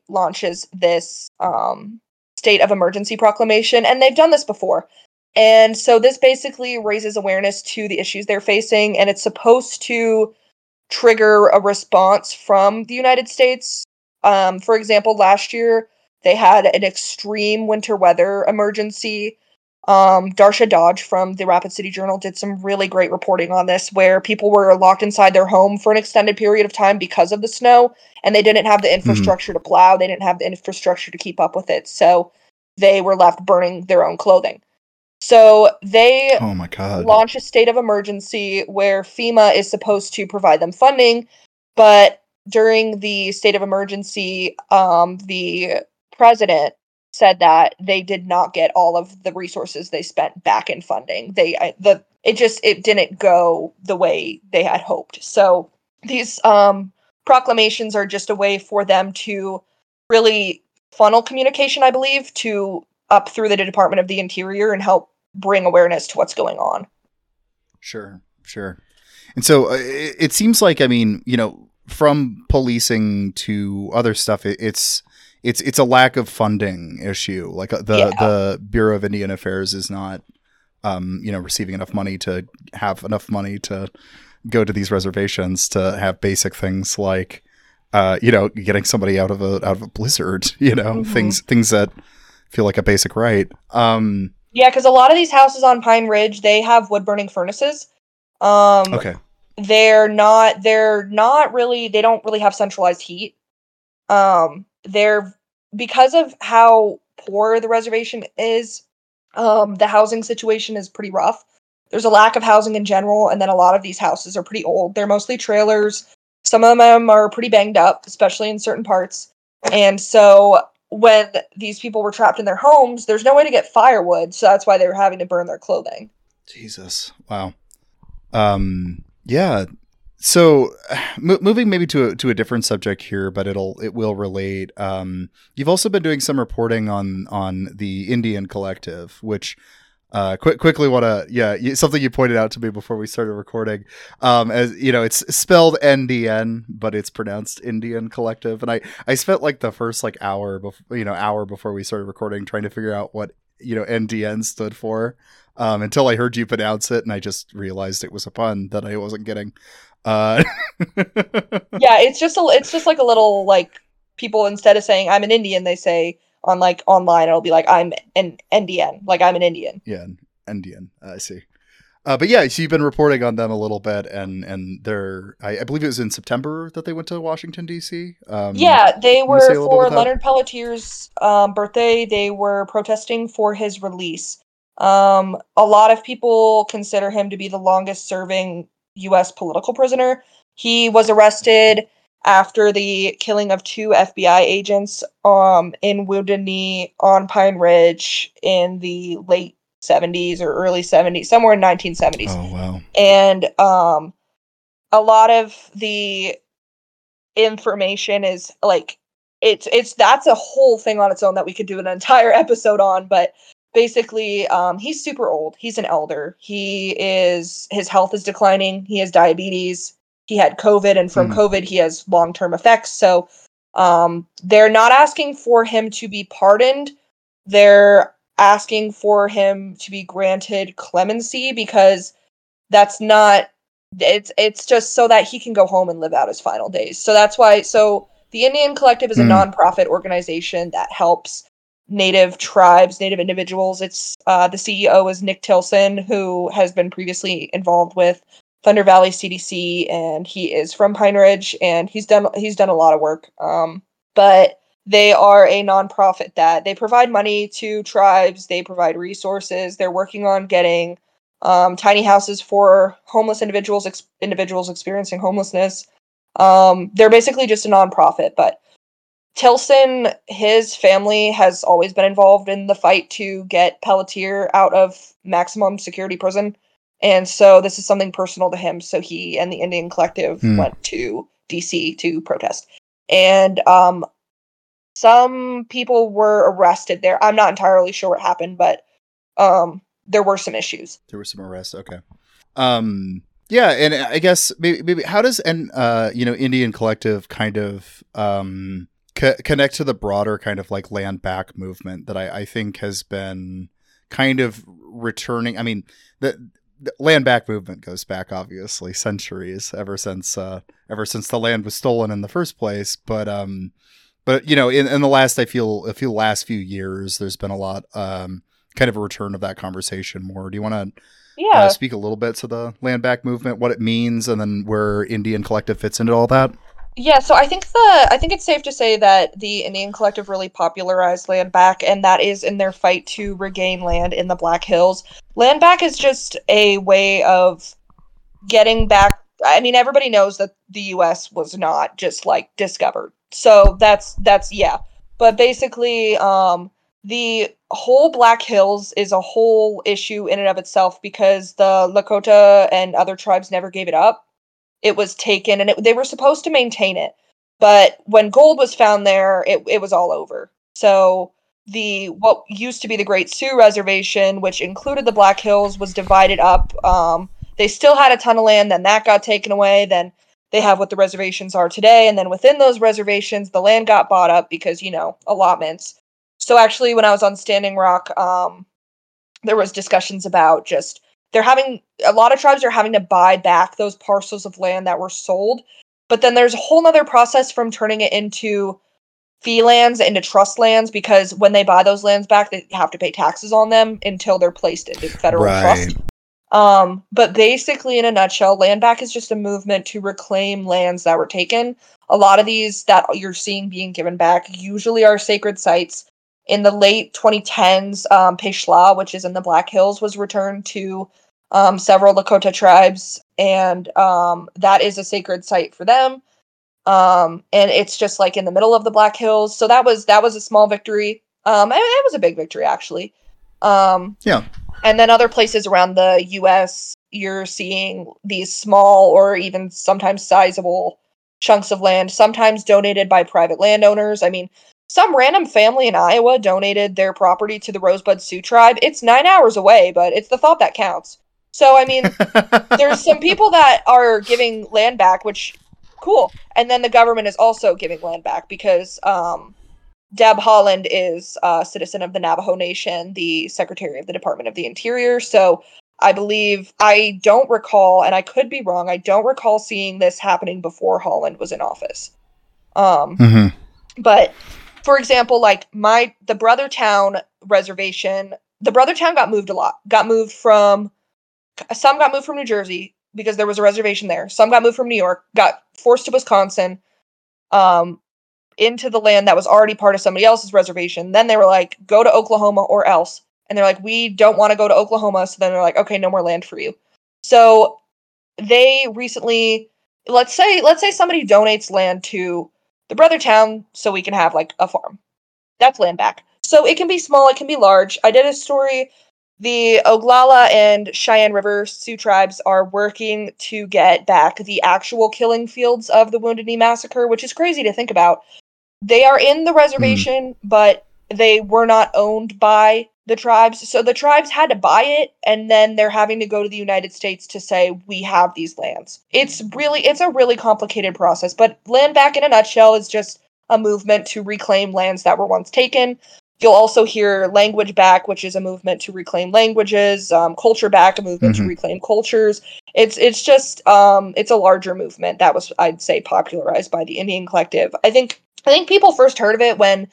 launches this um, state of emergency proclamation, and they've done this before. And so this basically raises awareness to the issues they're facing, and it's supposed to trigger a response from the United States. Um, for example, last year they had an extreme winter weather emergency. Um, Darsha Dodge from the Rapid City Journal did some really great reporting on this, where people were locked inside their home for an extended period of time because of the snow, and they didn't have the infrastructure to plow, they didn't have the infrastructure to keep up with it, so they were left burning their own clothing. So they Oh my god. launch a state of emergency where FEMA is supposed to provide them funding, but during the state of emergency, um, the president said that they did not get all of the resources they spent back in funding. They I, the it just it didn't go the way they had hoped. So these um, proclamations are just a way for them to really funnel communication, I believe, to up through the Department of the Interior and help bring awareness to what's going on. Sure, sure. And so uh, it, it, seems like, I mean, you know, from policing to other stuff, it, it's it's it's a lack of funding issue. Like uh, the yeah. the Bureau of Indian Affairs is not, um, you know, receiving enough money to have enough money to go to these reservations to have basic things like, uh, you know, getting somebody out of a out of a blizzard. You know, mm-hmm. things things that feel like a basic right. Um, yeah, because a lot of these houses on Pine Ridge they have wood burning furnaces. Um, okay. They're not. They're not really. They don't really have centralized heat. Um, they're because of how poor the reservation is. Um, the housing situation is pretty rough. There's a lack of housing in general, and then a lot of these houses are pretty old. They're mostly trailers. Some of them are pretty banged up, especially in certain parts. And so when these people were trapped in their homes, there's no way to get firewood, so that's why they were having to burn their clothing. Jesus, wow. Um, yeah. So, m- moving maybe to a, to a different subject here, but it'll it will relate. Um, you've also been doing some reporting on on the Indian Collective, which uh, quick, quickly want to, yeah, something you pointed out to me before we started recording. Um, as you know, it's spelled NDN, but it's pronounced Indian Collective. And I, I spent like the first like hour, before, you know, hour before we started recording, trying to figure out what you know NDN stood for. Um, until I heard you pronounce it, and I just realized it was a pun that I wasn't getting. Uh, yeah, it's just a, it's just like a little like people instead of saying I'm an Indian, they say on like online it'll be like i'm an indian like i'm an indian. Yeah indian i see. Uh, but yeah so you've been reporting on them a little bit and and they're I, I believe it was in september that they went to washington d.c um, yeah they were for leonard peltier's um, birthday they were protesting for his release. Um, a lot of people consider him to be the longest serving u.s political prisoner he was arrested after the killing of two FBI agents um, in Wounded Knee on Pine Ridge in the late 70s or early 70s, somewhere in 1970s. Oh, wow. And um, a lot of the information is like, it's it's that's a whole thing on its own that we could do an entire episode on but basically um, he's super old he's an elder he is his health is declining he has diabetes he had COVID, and from mm. COVID, he has long term effects. So um, they're not asking for him to be pardoned. They're asking for him to be granted clemency because that's not it's it's just so that he can go home and live out his final days. So that's why so the Indian Collective is a mm. nonprofit organization that helps native tribes, native individuals. It's uh, the CEO is Nick Tilsen, who has been previously involved with Thunder Valley CDC, and he is from Pine Ridge, and he's done he's done a lot of work. Um, but they are a nonprofit that they provide money to tribes, they provide resources. They're working on getting um, tiny houses for homeless individuals, ex- individuals experiencing homelessness. Um, they're basically just a nonprofit, but Tilsen, his family has always been involved in the fight to get Peltier out of maximum security prison. And so this is something personal to him. So he and the Indian Collective mm. went to DC to protest. And um, some people were arrested there. I'm not entirely sure what happened, but um, there were some issues. There were some arrests. Okay. Um, yeah, and I guess maybe, maybe how does and uh, you know Indian Collective kind of um, co- connect to the broader kind of like land back movement that I, I think has been kind of returning. I mean, the the land back movement goes back obviously centuries ever since uh, ever since the land was stolen in the first place but um but you know in, in the last i feel a few last few years there's been a lot um kind of a return of that conversation more do you want to yeah uh, speak a little bit to the land back movement what it means and then where indian collective fits into all that yeah, so I think the I think it's safe to say that the Indian Collective really popularized land back, and that is in their fight to regain land in the Black Hills. Land back is just a way of getting back I mean, everybody knows that the U.S. was not just like discovered. So that's that's yeah. But basically, um, the whole Black Hills is a whole issue in and of itself because the Lakota and other tribes never gave it up. It was taken, and it, they were supposed to maintain it. But when gold was found there, it, it was all over. So the what used to be the Great Sioux Reservation, which included the Black Hills, was divided up. Um, they still had a ton of land, then that got taken away. Then they have what the reservations are today, and then within those reservations, the land got bought up because you know allotments. So actually, when I was on Standing Rock, um, there was discussions about just they're having a lot of tribes are having to buy back those parcels of land that were sold, but then there's a whole nother process from turning it into fee lands into trust lands because when they buy those lands back, they have to pay taxes on them until they're placed into federal right. trust. Um, but basically, in a nutshell, land back is just a movement to reclaim lands that were taken. A lot of these that you're seeing being given back usually are sacred sites. In the late 2010s, um, Pe' Sla, which is in the Black Hills, was returned to um, several Lakota tribes, and um, that is a sacred site for them um, and it's just like in the middle of the Black Hills. So that was that was a small victory. Um, it, it was a big victory actually. Um, yeah. And then other places around the U.S., you're seeing these small or even sometimes sizable chunks of land, sometimes donated by private landowners. I mean, some random family in Iowa donated their property to the Rosebud Sioux tribe. It's nine hours away, but it's the thought that counts. So I mean, there's some people that are giving land back, which cool. And then the government is also giving land back because um, Deb Haaland is a citizen of the Navajo Nation, the Secretary of the Department of the Interior. So I believe, I don't recall, and I could be wrong, I don't recall seeing this happening before Holland was in office. Um, mm-hmm. But for example, like my, the Brothertown reservation, the Brothertown got moved a lot, got moved from, some got moved from New Jersey, because there was a reservation there. Some got moved from New York, got forced to Wisconsin, um, into the land that was already part of somebody else's reservation. Then they were like, go to Oklahoma or else. And they're like, we don't want to go to Oklahoma. So then they're like, okay, no more land for you. So they recently, let's say, let's say somebody donates land to the Brothertown so we can have like a farm. That's land back. So it can be small, it can be large. I did a story the Oglala and Cheyenne River Sioux tribes are working to get back the actual killing fields of the Wounded Knee Massacre, which is crazy to think about. They are in the reservation, mm. but they were not owned by the tribes. So the tribes had to buy it, and then they're having to go to the United States to say, we have these lands. It's really, it's a really complicated process, but land back in a nutshell is just a movement to reclaim lands that were once taken. You'll also hear language back, which is a movement to reclaim languages, um, culture back, a movement mm-hmm. to reclaim cultures. It's it's just um, it's a larger movement that was I'd say popularized by the Indian Collective. I think I think people first heard of it when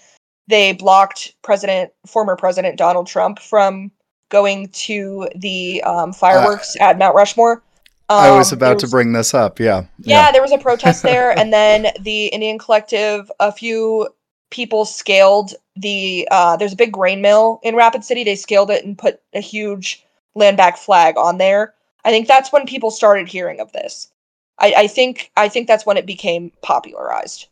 they blocked President former President Donald Trump from going to the um, fireworks uh, at Mount Rushmore. I was um, about was, to bring this up. Yeah. yeah. Yeah, there was a protest there, and then the Indian Collective, a few people scaled the uh, there's a big grain mill in Rapid City. They scaled it and put a huge land back flag on there. I think that's when people started hearing of this. I, I think I think that's when it became popularized.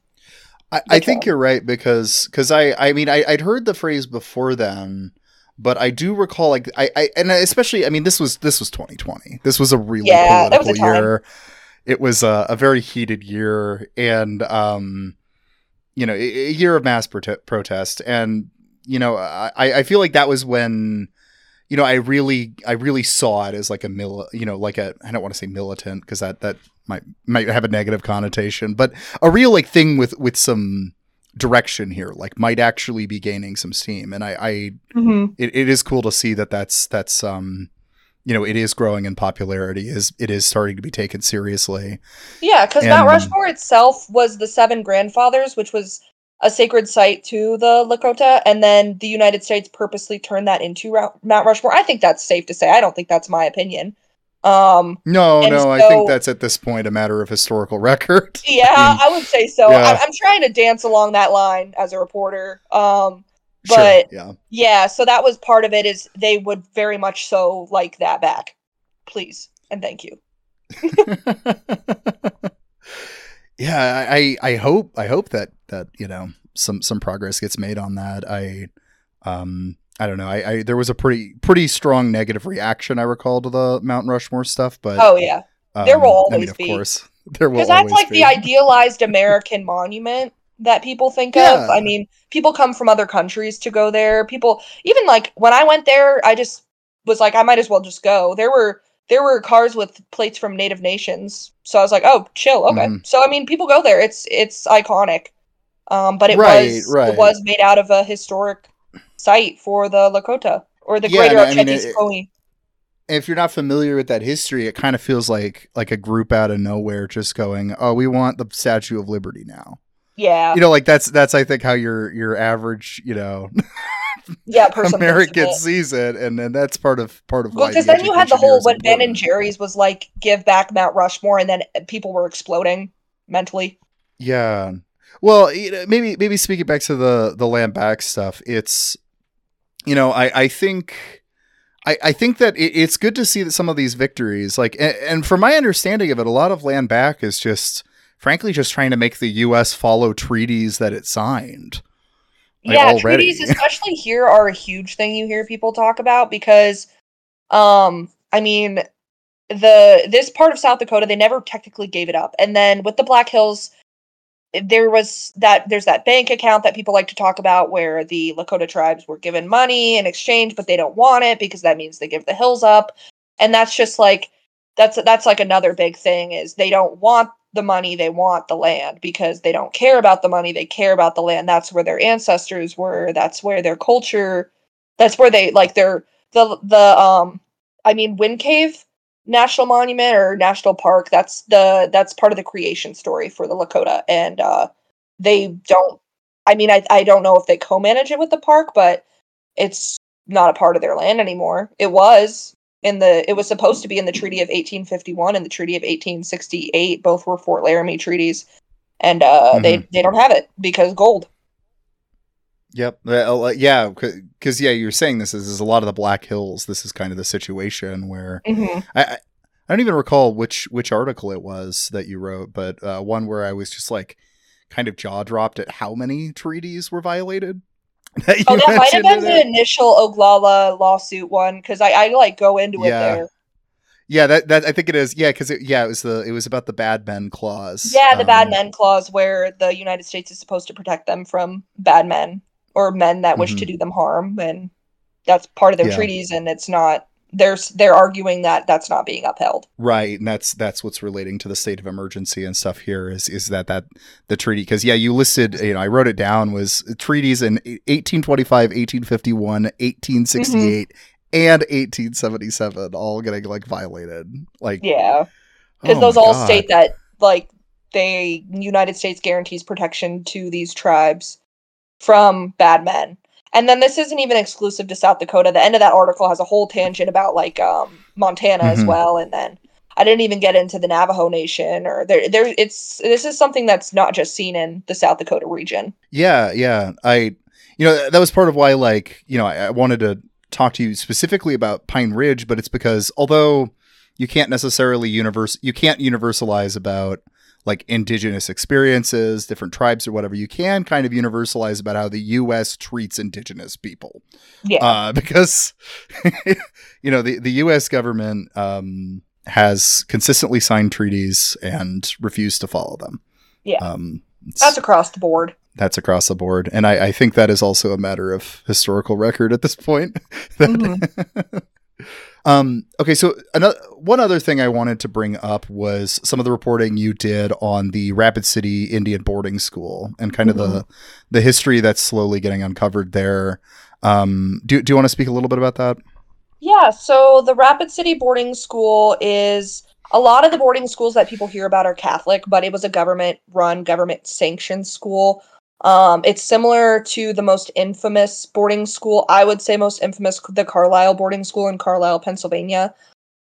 I, I think you're right because because I I mean I, I'd heard the phrase before then, but I do recall like I, I and especially I mean this was this was 2020. This was a really yeah, political year. It was a, a very heated year, and um, you know, a year of mass prote- protest, and you know, I I feel like that was when you know I really I really saw it as like a mil you know like a I don't want to say militant because that that might might have a negative connotation, but a real like thing with with some direction here like might actually be gaining some steam and i i mm-hmm. it, it is cool to see that that's that's um you know it is growing in popularity is it is starting to be taken seriously. Yeah because mount rushmore itself was the seven grandfathers which was a sacred site to the lakota and then the united states purposely turned that into mount rushmore. I think that's safe to say. I don't think that's my opinion. Um no no so, i think that's at this point a matter of historical record. Yeah i, mean, I would say so. Yeah. I, i'm trying to dance along that line as a reporter. Um but sure, yeah. yeah, so that was part of it is they would very much so like that back. Please and thank you. yeah, I I hope I hope that that you know some some progress gets made on that. I um I don't know. I, I there was a pretty pretty strong negative reaction I recall to the Mount Rushmore stuff, but oh yeah, um, there will always I mean, of be. course, there will because that's like be. the idealized American monument that people think Yeah. of. I mean, people come from other countries to go there. People even like when I went there, I just was like, I might as well just go. There were there were cars with plates from native nations, so I was like, oh, chill, okay. Mhm. So I mean, people go there. It's it's iconic, um, but it Right, was right. it was made out of a historic site for the Lakota or the Yeah, Greater no, I mean, Oceti it- if you're not familiar with that history, it kind of feels like like a group out of nowhere just going, "Oh, we want the Statue of Liberty now." Yeah, You know, like that's that's I think how your your average you know yeah. Person American it. sees it, and then that's part of part of Well, because the then you had the whole when Ben and. Jerry's was like give back Mount Rushmore, and then people were exploding mentally. Yeah. Well, you know, maybe maybe speaking back to the the land back stuff, it's you know I I think. I, I think that it, it's good to see that some of these victories, like, and, and from my understanding of it, a lot of land back is just, frankly, just trying to make the U.S. follow treaties that it signed. Like, yeah, already. treaties, especially here, are a huge thing you hear people talk about because, um, I mean, the this part of South Dakota they never technically gave it up, and then with the Black Hills, there was that there's that bank account that people like to talk about where the Lakota tribes were given money in exchange, but they don't want it because that means they give the hills up, and that's just like that's that's like another big thing is they don't want the money they want the land because they don't care about the money they care about the land. That's where their ancestors were. That's where their culture that's where they like their the the um i mean wind cave national monument or national park that's the that's part of the creation story for the lakota. And uh they don't i mean i, I don't know if they co-manage it with the park but it's not a part of their land anymore. It was in the it was supposed to be in the treaty of 1851 and the treaty of 1868 both were fort laramie treaties and uh they they don't have it because gold Yep. Well, uh, yeah. Because yeah, you're saying this is, is a lot of the Black Hills. This is kind of the situation where mm-hmm. I, I I don't even recall which which article it was that you wrote, but uh, one where I was just like kind of jaw dropped at how many treaties were violated. That oh that might have been the initial oglala lawsuit one because I, I like go into it Yeah. there Yeah, that that I think it is. Yeah, because it, yeah, it was the it was about the bad men clause. yeah the bad Um, men clause where the united states is supposed to protect them from bad men or men that wish Mhm. to do them harm and that's part of their Yeah. treaties and it's not there's they're arguing that that's not being upheld. Right, and that's that's what's relating to the state of emergency and stuff here is is that that the treaty because yeah you listed you know I wrote it down was treaties in 1825, 1851, 1868 and 1877 all getting like violated. Like yeah. Because oh those all God. state that like they united states guarantees protection to these tribes from bad men and then this isn't even exclusive to south dakota the end of that article has a whole tangent about like um montana as Mhm. well and then i didn't even get into the navajo nation or there there it's this is something that's not just seen in the south dakota region Yeah, yeah. I, you know, that was part of why, like, you know, I, I wanted to talk to you specifically about Pine Ridge, but it's because although you can't necessarily universe, you can't universalize about like indigenous experiences, different tribes or whatever. You can kind of universalize about how the U.S. treats indigenous people, yeah uh, because you know the the U.S. government um, has consistently signed treaties and refused to follow them. Yeah. Um, that's across the board that's across the board and I, I think that is also a matter of historical record at this point That- Mhm. um okay so another one other thing i wanted to bring up was some of the reporting you did on the rapid city indian boarding school and kind of the the history that's slowly getting uncovered there. Um do, do you want to speak a little bit about that? Yeah, so the Rapid City boarding school is a lot of the boarding schools that people hear about are Catholic, but it was a government run, government sanctioned school. Um, it's similar to the most infamous boarding school, I would say most infamous, the Carlisle boarding school in Carlisle, Pennsylvania.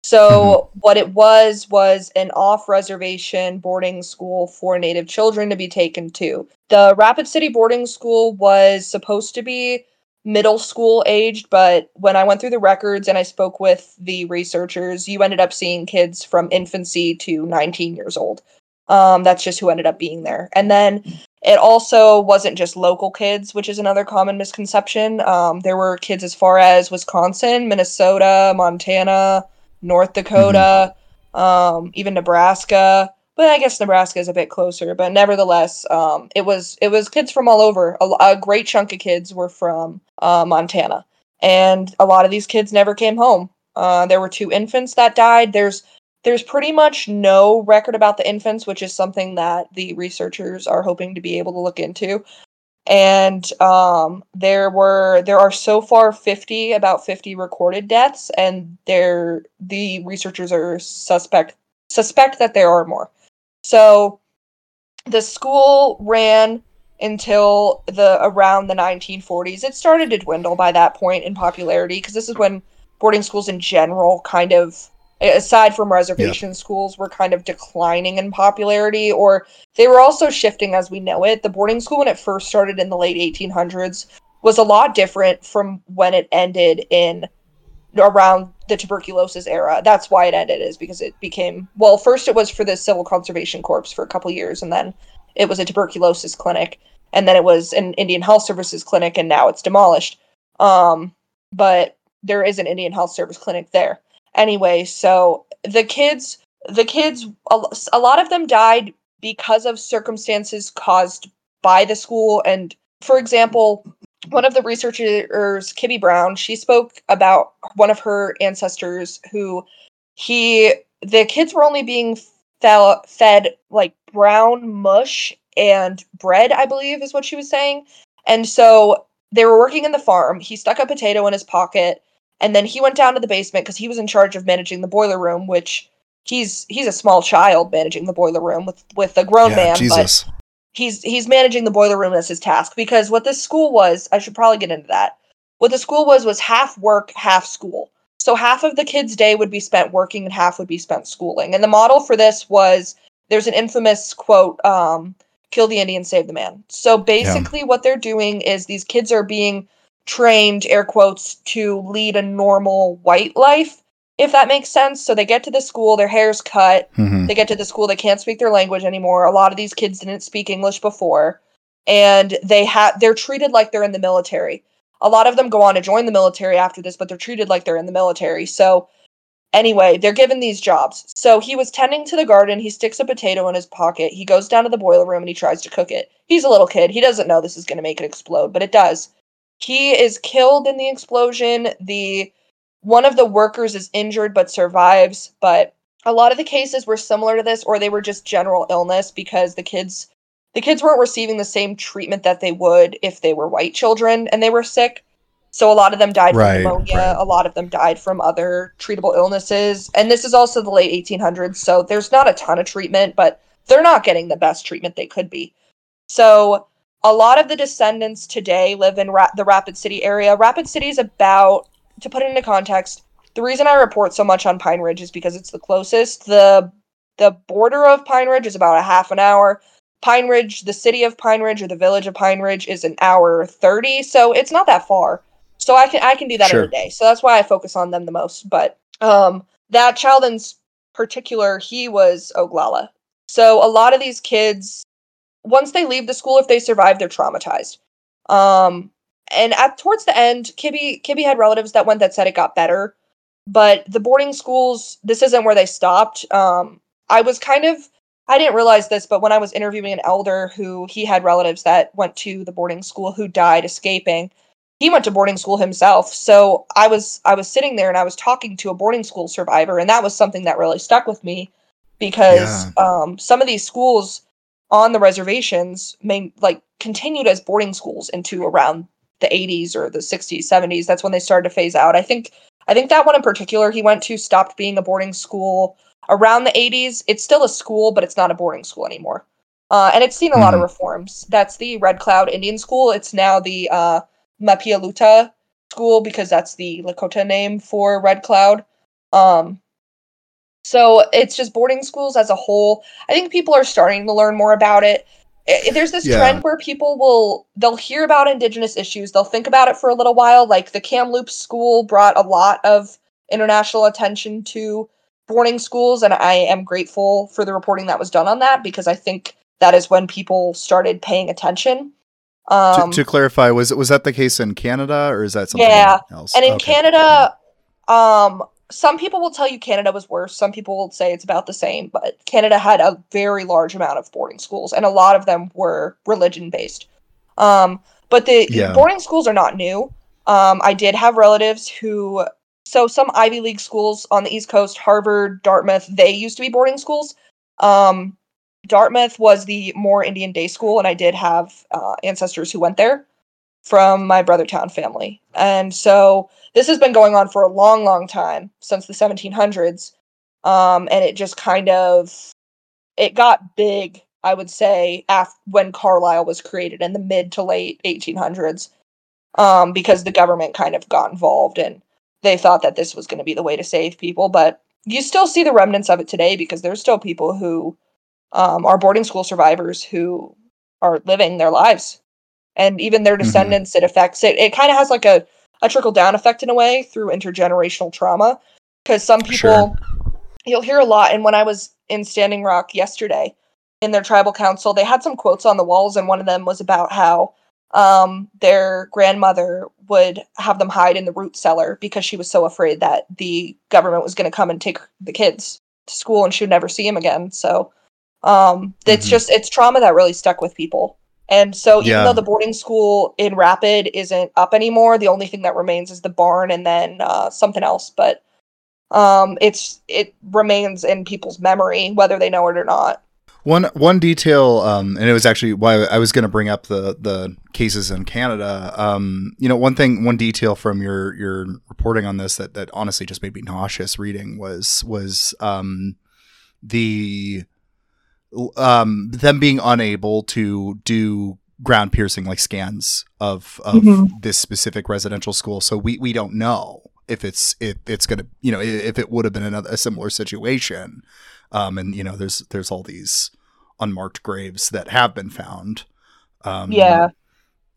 So, what it was was an off reservation boarding school for Native children to be taken to. The Rapid City boarding school was supposed to be middle school aged, but when I went through the records and I spoke with the researchers, you ended up seeing kids from infancy to 19 years old. Um, that's just who ended up being there. And then it also wasn't just local kids, which is another common misconception. Um, there were kids as far as Wisconsin, Minnesota, Montana, North Dakota, mm-hmm. um, even Nebraska. But I guess Nebraska is a bit closer. But nevertheless, um, it was it was kids from all over. A, a great chunk of kids were from uh, Montana, and a lot of these kids never came home. Uh, there were two infants that died. There's there's pretty much no record about the infants, which is something that the researchers are hoping to be able to look into. And um, there were there are so far 50 about 50 recorded deaths, and there the researchers are suspect suspect that there are more. So the school ran until the around the 1940s. It started to dwindle by that point in popularity because this is when boarding schools in general kind of aside from reservation schools were kind of declining in popularity or they were also shifting as we know it. The boarding school when it first started in the late 1800s was a lot different from when it ended in around the tuberculosis era. That's why it ended is because it became well first it was for the civil conservation corps for a couple years and then it was a tuberculosis clinic and then it was an indian health services clinic and now it's demolished. Um, but there is an indian health service clinic there anyway so the kids the kids a lot of them died because of circumstances caused by the school. And for example one of the researchers kibby brown she spoke about one of her ancestors who he the kids were only being fed like brown mush and bread i believe is what she was saying. And so they were working in the farm. He stuck a potato in his pocket and then he went down to the basement because he was in charge of managing the boiler room, which he's he's a small child managing the boiler room with with a grown yeah, man. Jesus. But he's he's managing the boiler room as his task because what this school was, I should probably get into that. What the school was was half work, half school. So half of the kids' day would be spent working and half would be spent schooling. And the model for this was there's an infamous quote, um, kill the Indian, save the man. So basically yeah. what they're doing is these kids are being trained air quotes to lead a normal white life if that makes sense. So they get to the school their hair's cut. Mm-hmm. they get to the school they can't speak their language anymore. A lot of these kids didn't speak english before. And they have they're treated like they're in the military. A lot of them go on to join the military after this but they're treated like they're in the military. So anyway they're given these jobs. So he was tending to the garden. He sticks a potato in his pocket. He goes down to the boiler room and he tries to cook it. He's a little kid. He doesn't know this is going to make it explode but it does he is killed in the explosion. The one of the workers is injured but survives, but a lot of the cases were similar to this or they were just general illness because the kids the kids weren't receiving the same treatment that they would if they were white children and they were sick. So a lot of them died right, from pneumonia, right. a lot of them died from other treatable illnesses. And this is also the late 1800s, so there's not a ton of treatment, but they're not getting the best treatment they could be. So a lot of the descendants today live in Ra- the Rapid City area. Rapid City is about, to put it into context, the reason I report so much on Pine Ridge is because it's the closest. The the border of Pine Ridge is about a half an hour. Pine Ridge, the city of Pine Ridge or the village of Pine Ridge is an hour 30, so it's not that far. So I can I can do that sure. in a day. So that's why I focus on them the most. But um that child in particular, he was Oglala. So a lot of these kids once they leave the school, if they survive, they're traumatized. Um, and at towards the end, Kibby Kibby had relatives that went that said it got better, but the boarding schools, this isn't where they stopped. Um, I was kind of I didn't realize this, but when I was interviewing an elder who he had relatives that went to the boarding school who died escaping, he went to boarding school himself. So I was I was sitting there and I was talking to a boarding school survivor, and that was something that really stuck with me because yeah. um, some of these schools on the reservations main like continued as boarding schools into around the 80s or the 60s 70s that's when they started to phase out. I think i think that one in particular he went to stopped being a boarding school around the 80s it's still a school but it's not a boarding school anymore. Uh, and it's seen a mm-hmm. lot of mm-hmm. reforms. That's the red cloud indian school. It's now the uh, Mahpiya Luta school because that's the lakota name for red cloud. Um, so it's just boarding schools as a whole. I think people are starting to learn more about it. There's this yeah. trend where people will they'll hear about indigenous issues they'll think about it for a little while like the kamloops school brought a lot of international attention to boarding schools and i am grateful for the reporting that was done on that because i think that is when people started paying attention um, to, to, clarify was was that the case in canada or is that something yeah else? and in okay. canada um some people will tell you Canada was worse. Some people will say it's about the same, but Canada had a very large amount of boarding schools, and a lot of them were religion based. Um, but the yeah. boarding schools are not new. Um, I did have relatives who, so some Ivy League schools on the East Coast, Harvard, Dartmouth, they used to be boarding schools. Um, Dartmouth was the more Indian day school, and I did have uh, ancestors who went there from my Brothertown family. And so this has been going on for a long, long time since the 1700s. Um, and it just kind of it got big, I would say, after when Carlisle was created in the mid to late 1800s, um, because the government kind of got involved and they thought that this was going to be the way to save people. But you still see the remnants of it today because there's still people who um, are boarding school survivors who are living their lives and even their mm-hmm. descendants mm-hmm. it affects it it kind of has like a, a trickle down effect in a way through intergenerational trauma because some people sure. you'll hear a lot and when i was in standing rock yesterday in their tribal council they had some quotes on the walls and one of them was about how um, their grandmother would have them hide in the root cellar because she was so afraid that the government was going to come and take the kids to school and she would never see him again so um, it's mm-hmm. just it's trauma that really stuck with people and so even yeah. though the boarding school in Rapid isn't up anymore, the only thing that remains is the barn and then uh, something else. But um, it's it remains in people's memory whether they know it or not. One one detail, um, and it was actually why I was going to bring up the the cases in Canada. Um, you know, one thing, one detail from your your reporting on this that that honestly just made me nauseous reading was was um, the um, them being unable to do ground piercing like scans of of mm-hmm. this specific residential school. So we we don't know if it's if it's gonna you know if it would have been another a similar situation. Um, and you know there's there's all these unmarked graves that have been found. Um, yeah.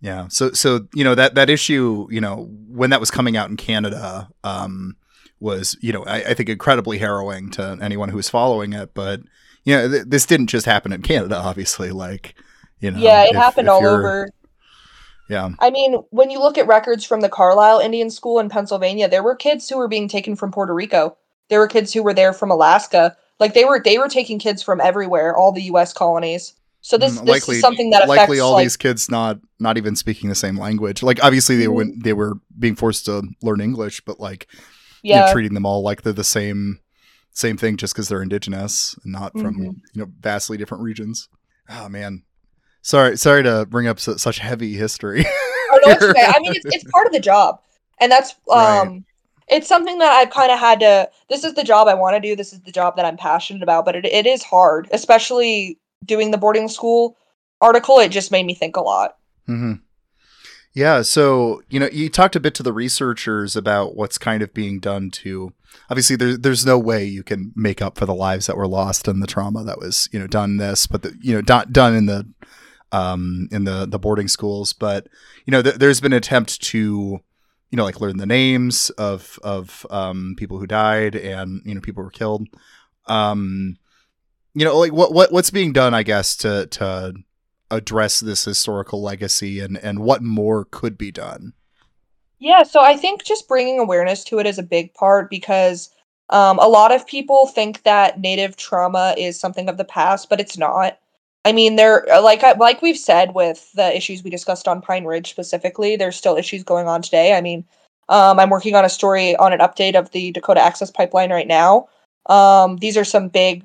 Yeah. So so you know that that issue you know when that was coming out in Canada um, was you know I, I think incredibly harrowing to anyone who was following it, but you know, th- this didn't just happen in Canada, obviously. Like, you know, yeah, it if, happened if all over. Yeah. I mean, when you look at records from the Carlisle Indian School in Pennsylvania, there were kids who were being taken from Puerto Rico. There were kids who were there from Alaska. Like they were they were taking kids from everywhere, all the US colonies. So this, mm, this likely, is something that affects, likely all like, these kids not not even speaking the same language. Like obviously they mm-hmm. were they were being forced to learn English, but like yeah, you know, treating them all like they're the same same thing just because they're indigenous and not from mm-hmm. you know vastly different regions. Oh man, sorry sorry to bring up su- such heavy history. oh no, it's okay. I mean, it's, it's part of the job, and that's um, right. it's something that I've kind of had to. This is the job I want to do. This is the job that I'm passionate about, but it, it is hard, especially doing the boarding school article. It just made me think a lot. Mm-hmm. Yeah, so you know, you talked a bit to the researchers about what's kind of being done to. Obviously, there's there's no way you can make up for the lives that were lost and the trauma that was you know done this, but the, you know done done in the um in the the boarding schools. But you know, th- there's been an attempt to you know like learn the names of of um, people who died and you know people were killed. Um, you know, like what what what's being done, I guess, to to address this historical legacy and and what more could be done yeah so i think just bringing awareness to it is a big part because um, a lot of people think that native trauma is something of the past but it's not. I mean there like like we've said with the issues we discussed on pine ridge specifically there's still issues going on today. I mean um, i'm working on a story on an update of the dakota access pipeline right now. Um, these are some big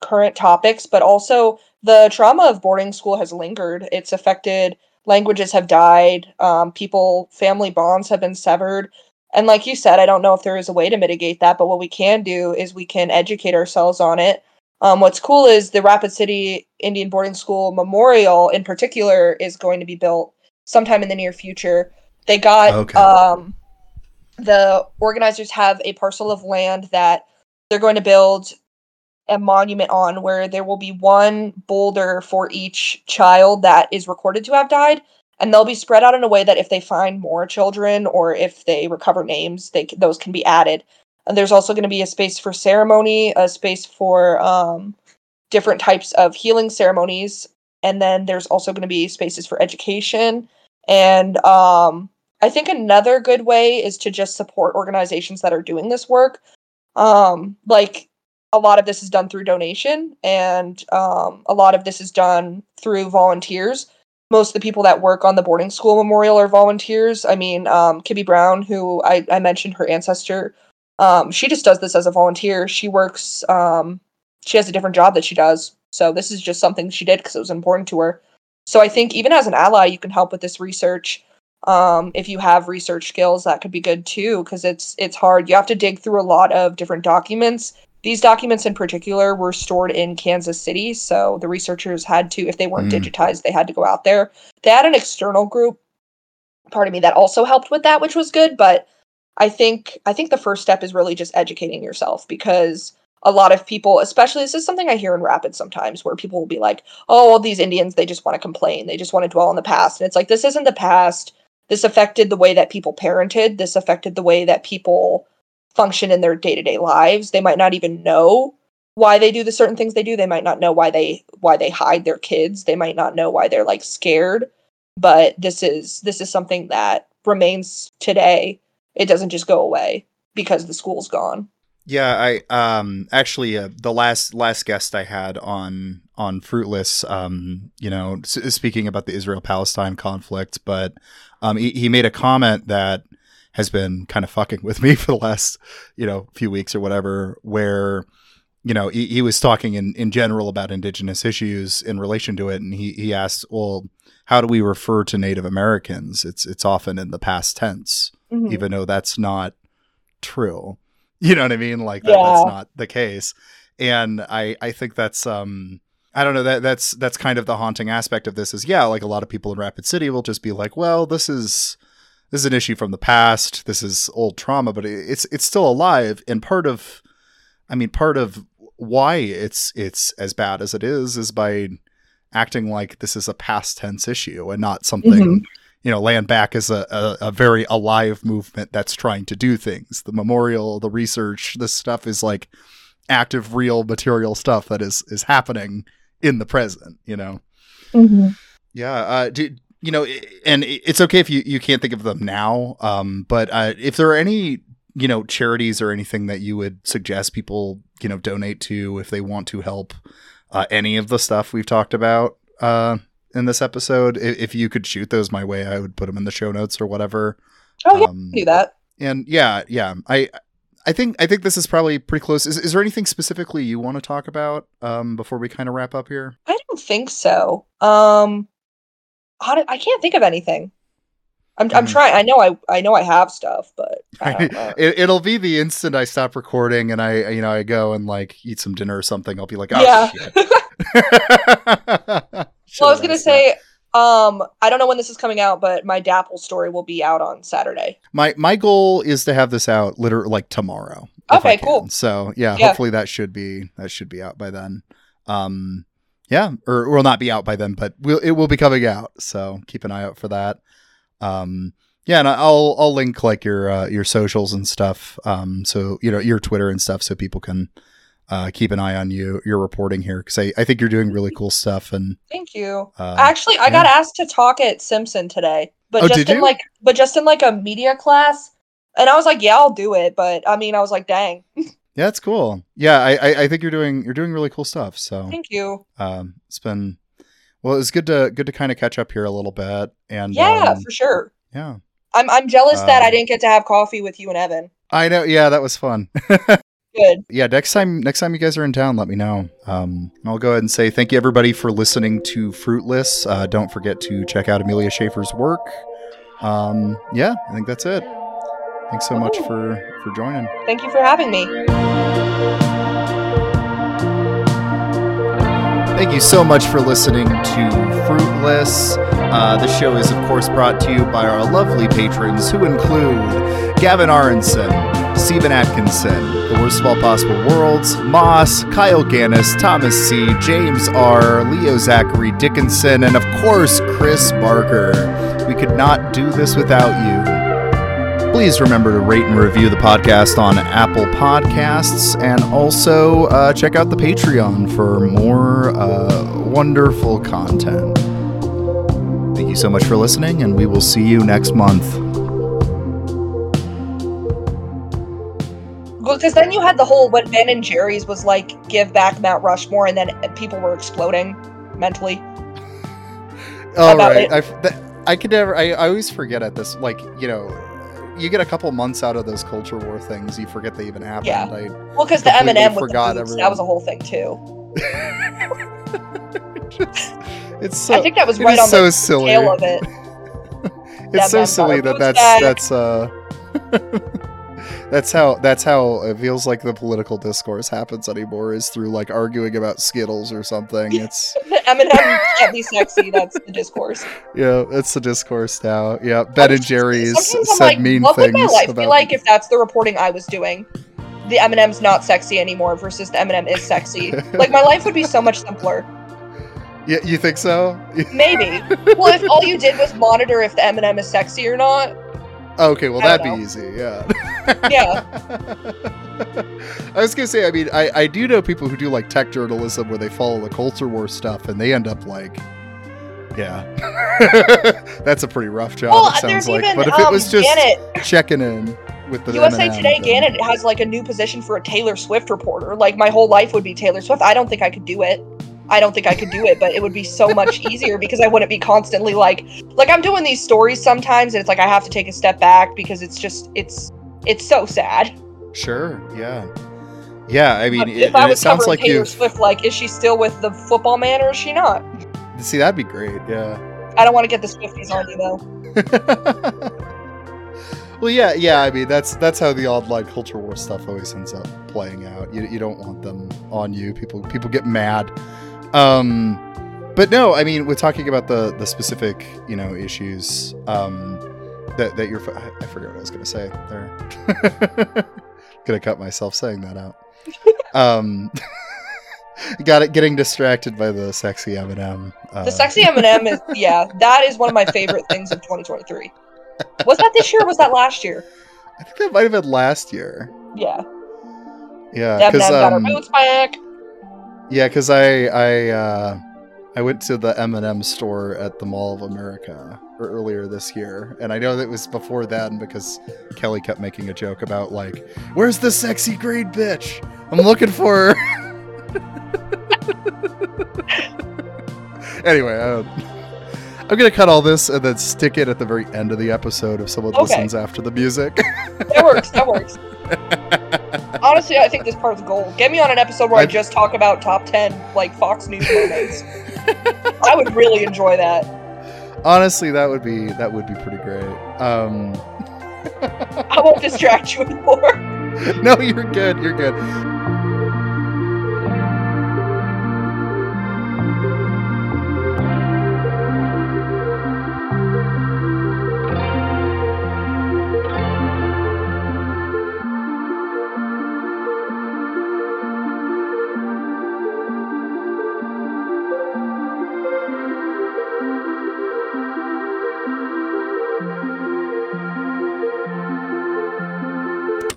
current topics but also the trauma of boarding school has lingered. It's affected languages have died, um, people, family bonds have been severed. And like you said, I don't know if there is a way to mitigate that, but what we can do is we can educate ourselves on it. Um, what's cool is the Rapid City Indian Boarding School Memorial, in particular, is going to be built sometime in the near future. They got okay. um, the organizers have a parcel of land that they're going to build a monument on where there will be one boulder for each child that is recorded to have died and they'll be spread out in a way that if they find more children or if they recover names they those can be added. And there's also going to be a space for ceremony a space for um, different types of healing ceremonies and then there's also going to be spaces for education. And um, i think another good way is to just support organizations that are doing this work. Um, like a lot of this is done through donation and um, a lot of this is done through volunteers. Most of the people that work on the boarding school memorial are volunteers. I mean um, kibby brown who I, I mentioned her ancestor um, she just does this as a volunteer. She works um, she has a different job that she does. So this is just something she did because it was important to her. So i think even as an ally you can help with this research um, if you have research skills that could be good too because it's it's hard. You have to dig through a lot of different documents these documents in particular were stored in Kansas City, so the researchers had to, if they weren't mm. digitized, they had to go out there. They had an external group, pardon me, that also helped with that, which was good. But I think I think the first step is really just educating yourself because a lot of people, especially this is something I hear in Rapid sometimes, where people will be like, "Oh, well, these Indians, they just want to complain, they just want to dwell on the past," and it's like this isn't the past. This affected the way that people parented. This affected the way that people function in their day-to-day lives. They might not even know why they do the certain things they do. They might not know why they why they hide their kids. They might not know why they're like scared. But this is this is something that remains today. It doesn't just go away because the school's gone. Yeah i um actually uh, the last last guest i had on on fruitless um you know s- speaking about the israel palestine conflict but um he, he made a comment that has been kind of fucking with me for the last, you know, few weeks or whatever, where, you know, he, he was talking in, in general about indigenous issues in relation to it. And he, he asked, well, how do we refer to Native Americans? It's, it's often in the past tense, mm-hmm. even though that's not true. You know what I mean? Like that, yeah. that's not the case. And I, I think that's, um, I don't know that that's that's kind of the haunting aspect of this is yeah like a lot of people in Rapid City will just be like well this is this is an issue from the past. This is old trauma, but it's it's still alive. And part of, I mean, part of why it's it's as bad as it is is by acting like this is a past tense issue and not something. Mm-hmm. You know, land back is a, a, a very alive movement that's trying to do things. The memorial, the research, this stuff is like active, real material stuff that is is happening in the present. You know. Mm-hmm. Yeah. Uh, you know, and it's okay if you, you can't think of them now. Um, but uh, if there are any, you know, charities or anything that you would suggest people, you know, donate to if they want to help uh, any of the stuff we've talked about uh, in this episode, if you could shoot those my way, I would put them in the show notes or whatever. Oh yeah, um, do that. And yeah, yeah, I. I think I think this is probably pretty close. Is, is there anything specifically you want to talk about um, before we kind of wrap up here? I don't think so. Um, I can't think of anything. I'm. I'm hmm. trying. I know I I know I have stuff, but it, will be the instant I stop recording and I you know I go and like eat some dinner or something. I'll be like, oh, yeah. well, I was gonna say, um, I don't know when this is coming out, but my Dapple story will be out on Saturday. My my goal is to have this out literally like tomorrow. Okay, cool. So yeah, yeah, hopefully that should be that should be out by then. Um, yeah, or will not be out by then, but we'll, it will be coming out. So keep an eye out for that. Um, yeah, and I'll I'll link like your uh, your socials and stuff. Um, so you know your Twitter and stuff, so people can uh, keep an eye on you your reporting here because I, I think you're doing really cool stuff. And thank you. Uh, Actually, I yeah. got asked to talk at Simpson today, but oh, just in you? like but just in like a media class, and I was like, yeah, I'll do it. But I mean, I was like, dang. Yeah, it's cool. Yeah, I, I, I think you're doing you're doing really cool stuff. So thank you. Um, it's been well, it's good to good to kind of catch up here a little bit. And yeah, um, for sure. Yeah, I'm I'm jealous that I um, didn't get to have coffee with you and Evan. I know. Yeah, that was fun. good. Yeah, next time next time you guys are in town, let me know. Um, I'll go ahead and say thank you everybody for listening to Fruitless. Uh, don't forget to check out Amelia Schafer's work. Um, yeah, I think that's it. Thanks so much for for joining. Thank you for having me. Thank you so much for listening to Fruitless. Uh, the show is, of course, brought to you by our lovely patrons, who include Gavin Aronson, Stephen Atkinson, The Worst of All Possible Worlds, Moss, Kyle Gannis, Thomas C., James R., Leo Zachary Dickinson, and of course, Chris Barker. We could not do this without you. Please remember to rate and review the podcast on Apple Podcasts and also uh, check out the Patreon for more uh, wonderful content. Thank you so much for listening, and we will see you next month. Because then you had the whole what Ben and Jerry's was like, give back Mount Rushmore, and then people were exploding mentally. All right, About right, it. I, that- I could never. I, I always forget at this. Like you know, you get a couple months out of those culture war things, you forget they even happened. Yeah. I, Well, because the M&M with the forgot boobs, that was a whole thing too. it's so. I think that was right on so the silly. tail of it. it's so M&M silly that that's that's uh that's how that's how it feels like the political discourse happens anymore is through like arguing about skittles or something it's M&M can't be sexy. That's the discourse. yeah it's the discourse now yeah ben and jerry's said like, mean what things would my life be like if that's the reporting I was doing? The M&M's not sexy anymore versus the M&M is sexy. like my life would be so much simpler. yeah you think so Maybe. Well, if all you did was monitor if the M&M is sexy or not. Okay well that'd don't be easy yeah Yeah. I was gonna say, I mean, I, I do know people who do like tech journalism where they follow the culture war stuff and they end up like, yeah, that's a pretty rough job. Well, it sounds like. even but if um, it was just Gannett, checking in with the USA M&M, Today, then- Gannett has like a new position for a Taylor Swift reporter. Like my whole life would be Taylor Swift. I don't think I could do it. I don't think I could do it, but it would be so much easier because I wouldn't be constantly like like I'm doing these stories sometimes and it's like I have to take a step back because it's just it's it's so sad. Sure, yeah, yeah. I mean, But it, if I and it was sounds like Taylor you Swift, like is she still with the football man or is she not? see that'd be great. Yeah. I don't want to get the Swifties on you though. well, yeah, yeah. I mean, that's that's how the online culture war stuff always ends up playing out. You, you don't want them on you. People people get mad. Um, but no, I mean, we're talking about the the specific you know issues um, that that you're. I, forget what I was going to say there. gonna cut myself saying that out. Um, got it. Getting distracted by the sexy M&M. Uh, The sexy M&M is yeah, that is one of my favorite things of 2023. Was that this year or was that last year? I think that might have been last year. Yeah. Yeah, because got her um, boots back. Yeah, because I I uh, I went to the M and M store at the Mall of America earlier this year, and I know that was before then because Kelly kept making a joke about like, "Where's the sexy grade bitch? I'm looking for." her." anyway, uh, I'm gonna cut all this and then stick it at the very end of the episode if someone Okay. listens after the music. That works. That works. Honestly, I think this part's gold. Get me on an episode where I I've- just talk about top 10 like Fox News moments. I would really enjoy that. Honestly, that would be that would be pretty great. Um, I won't distract you anymore. no, you're good. You're good.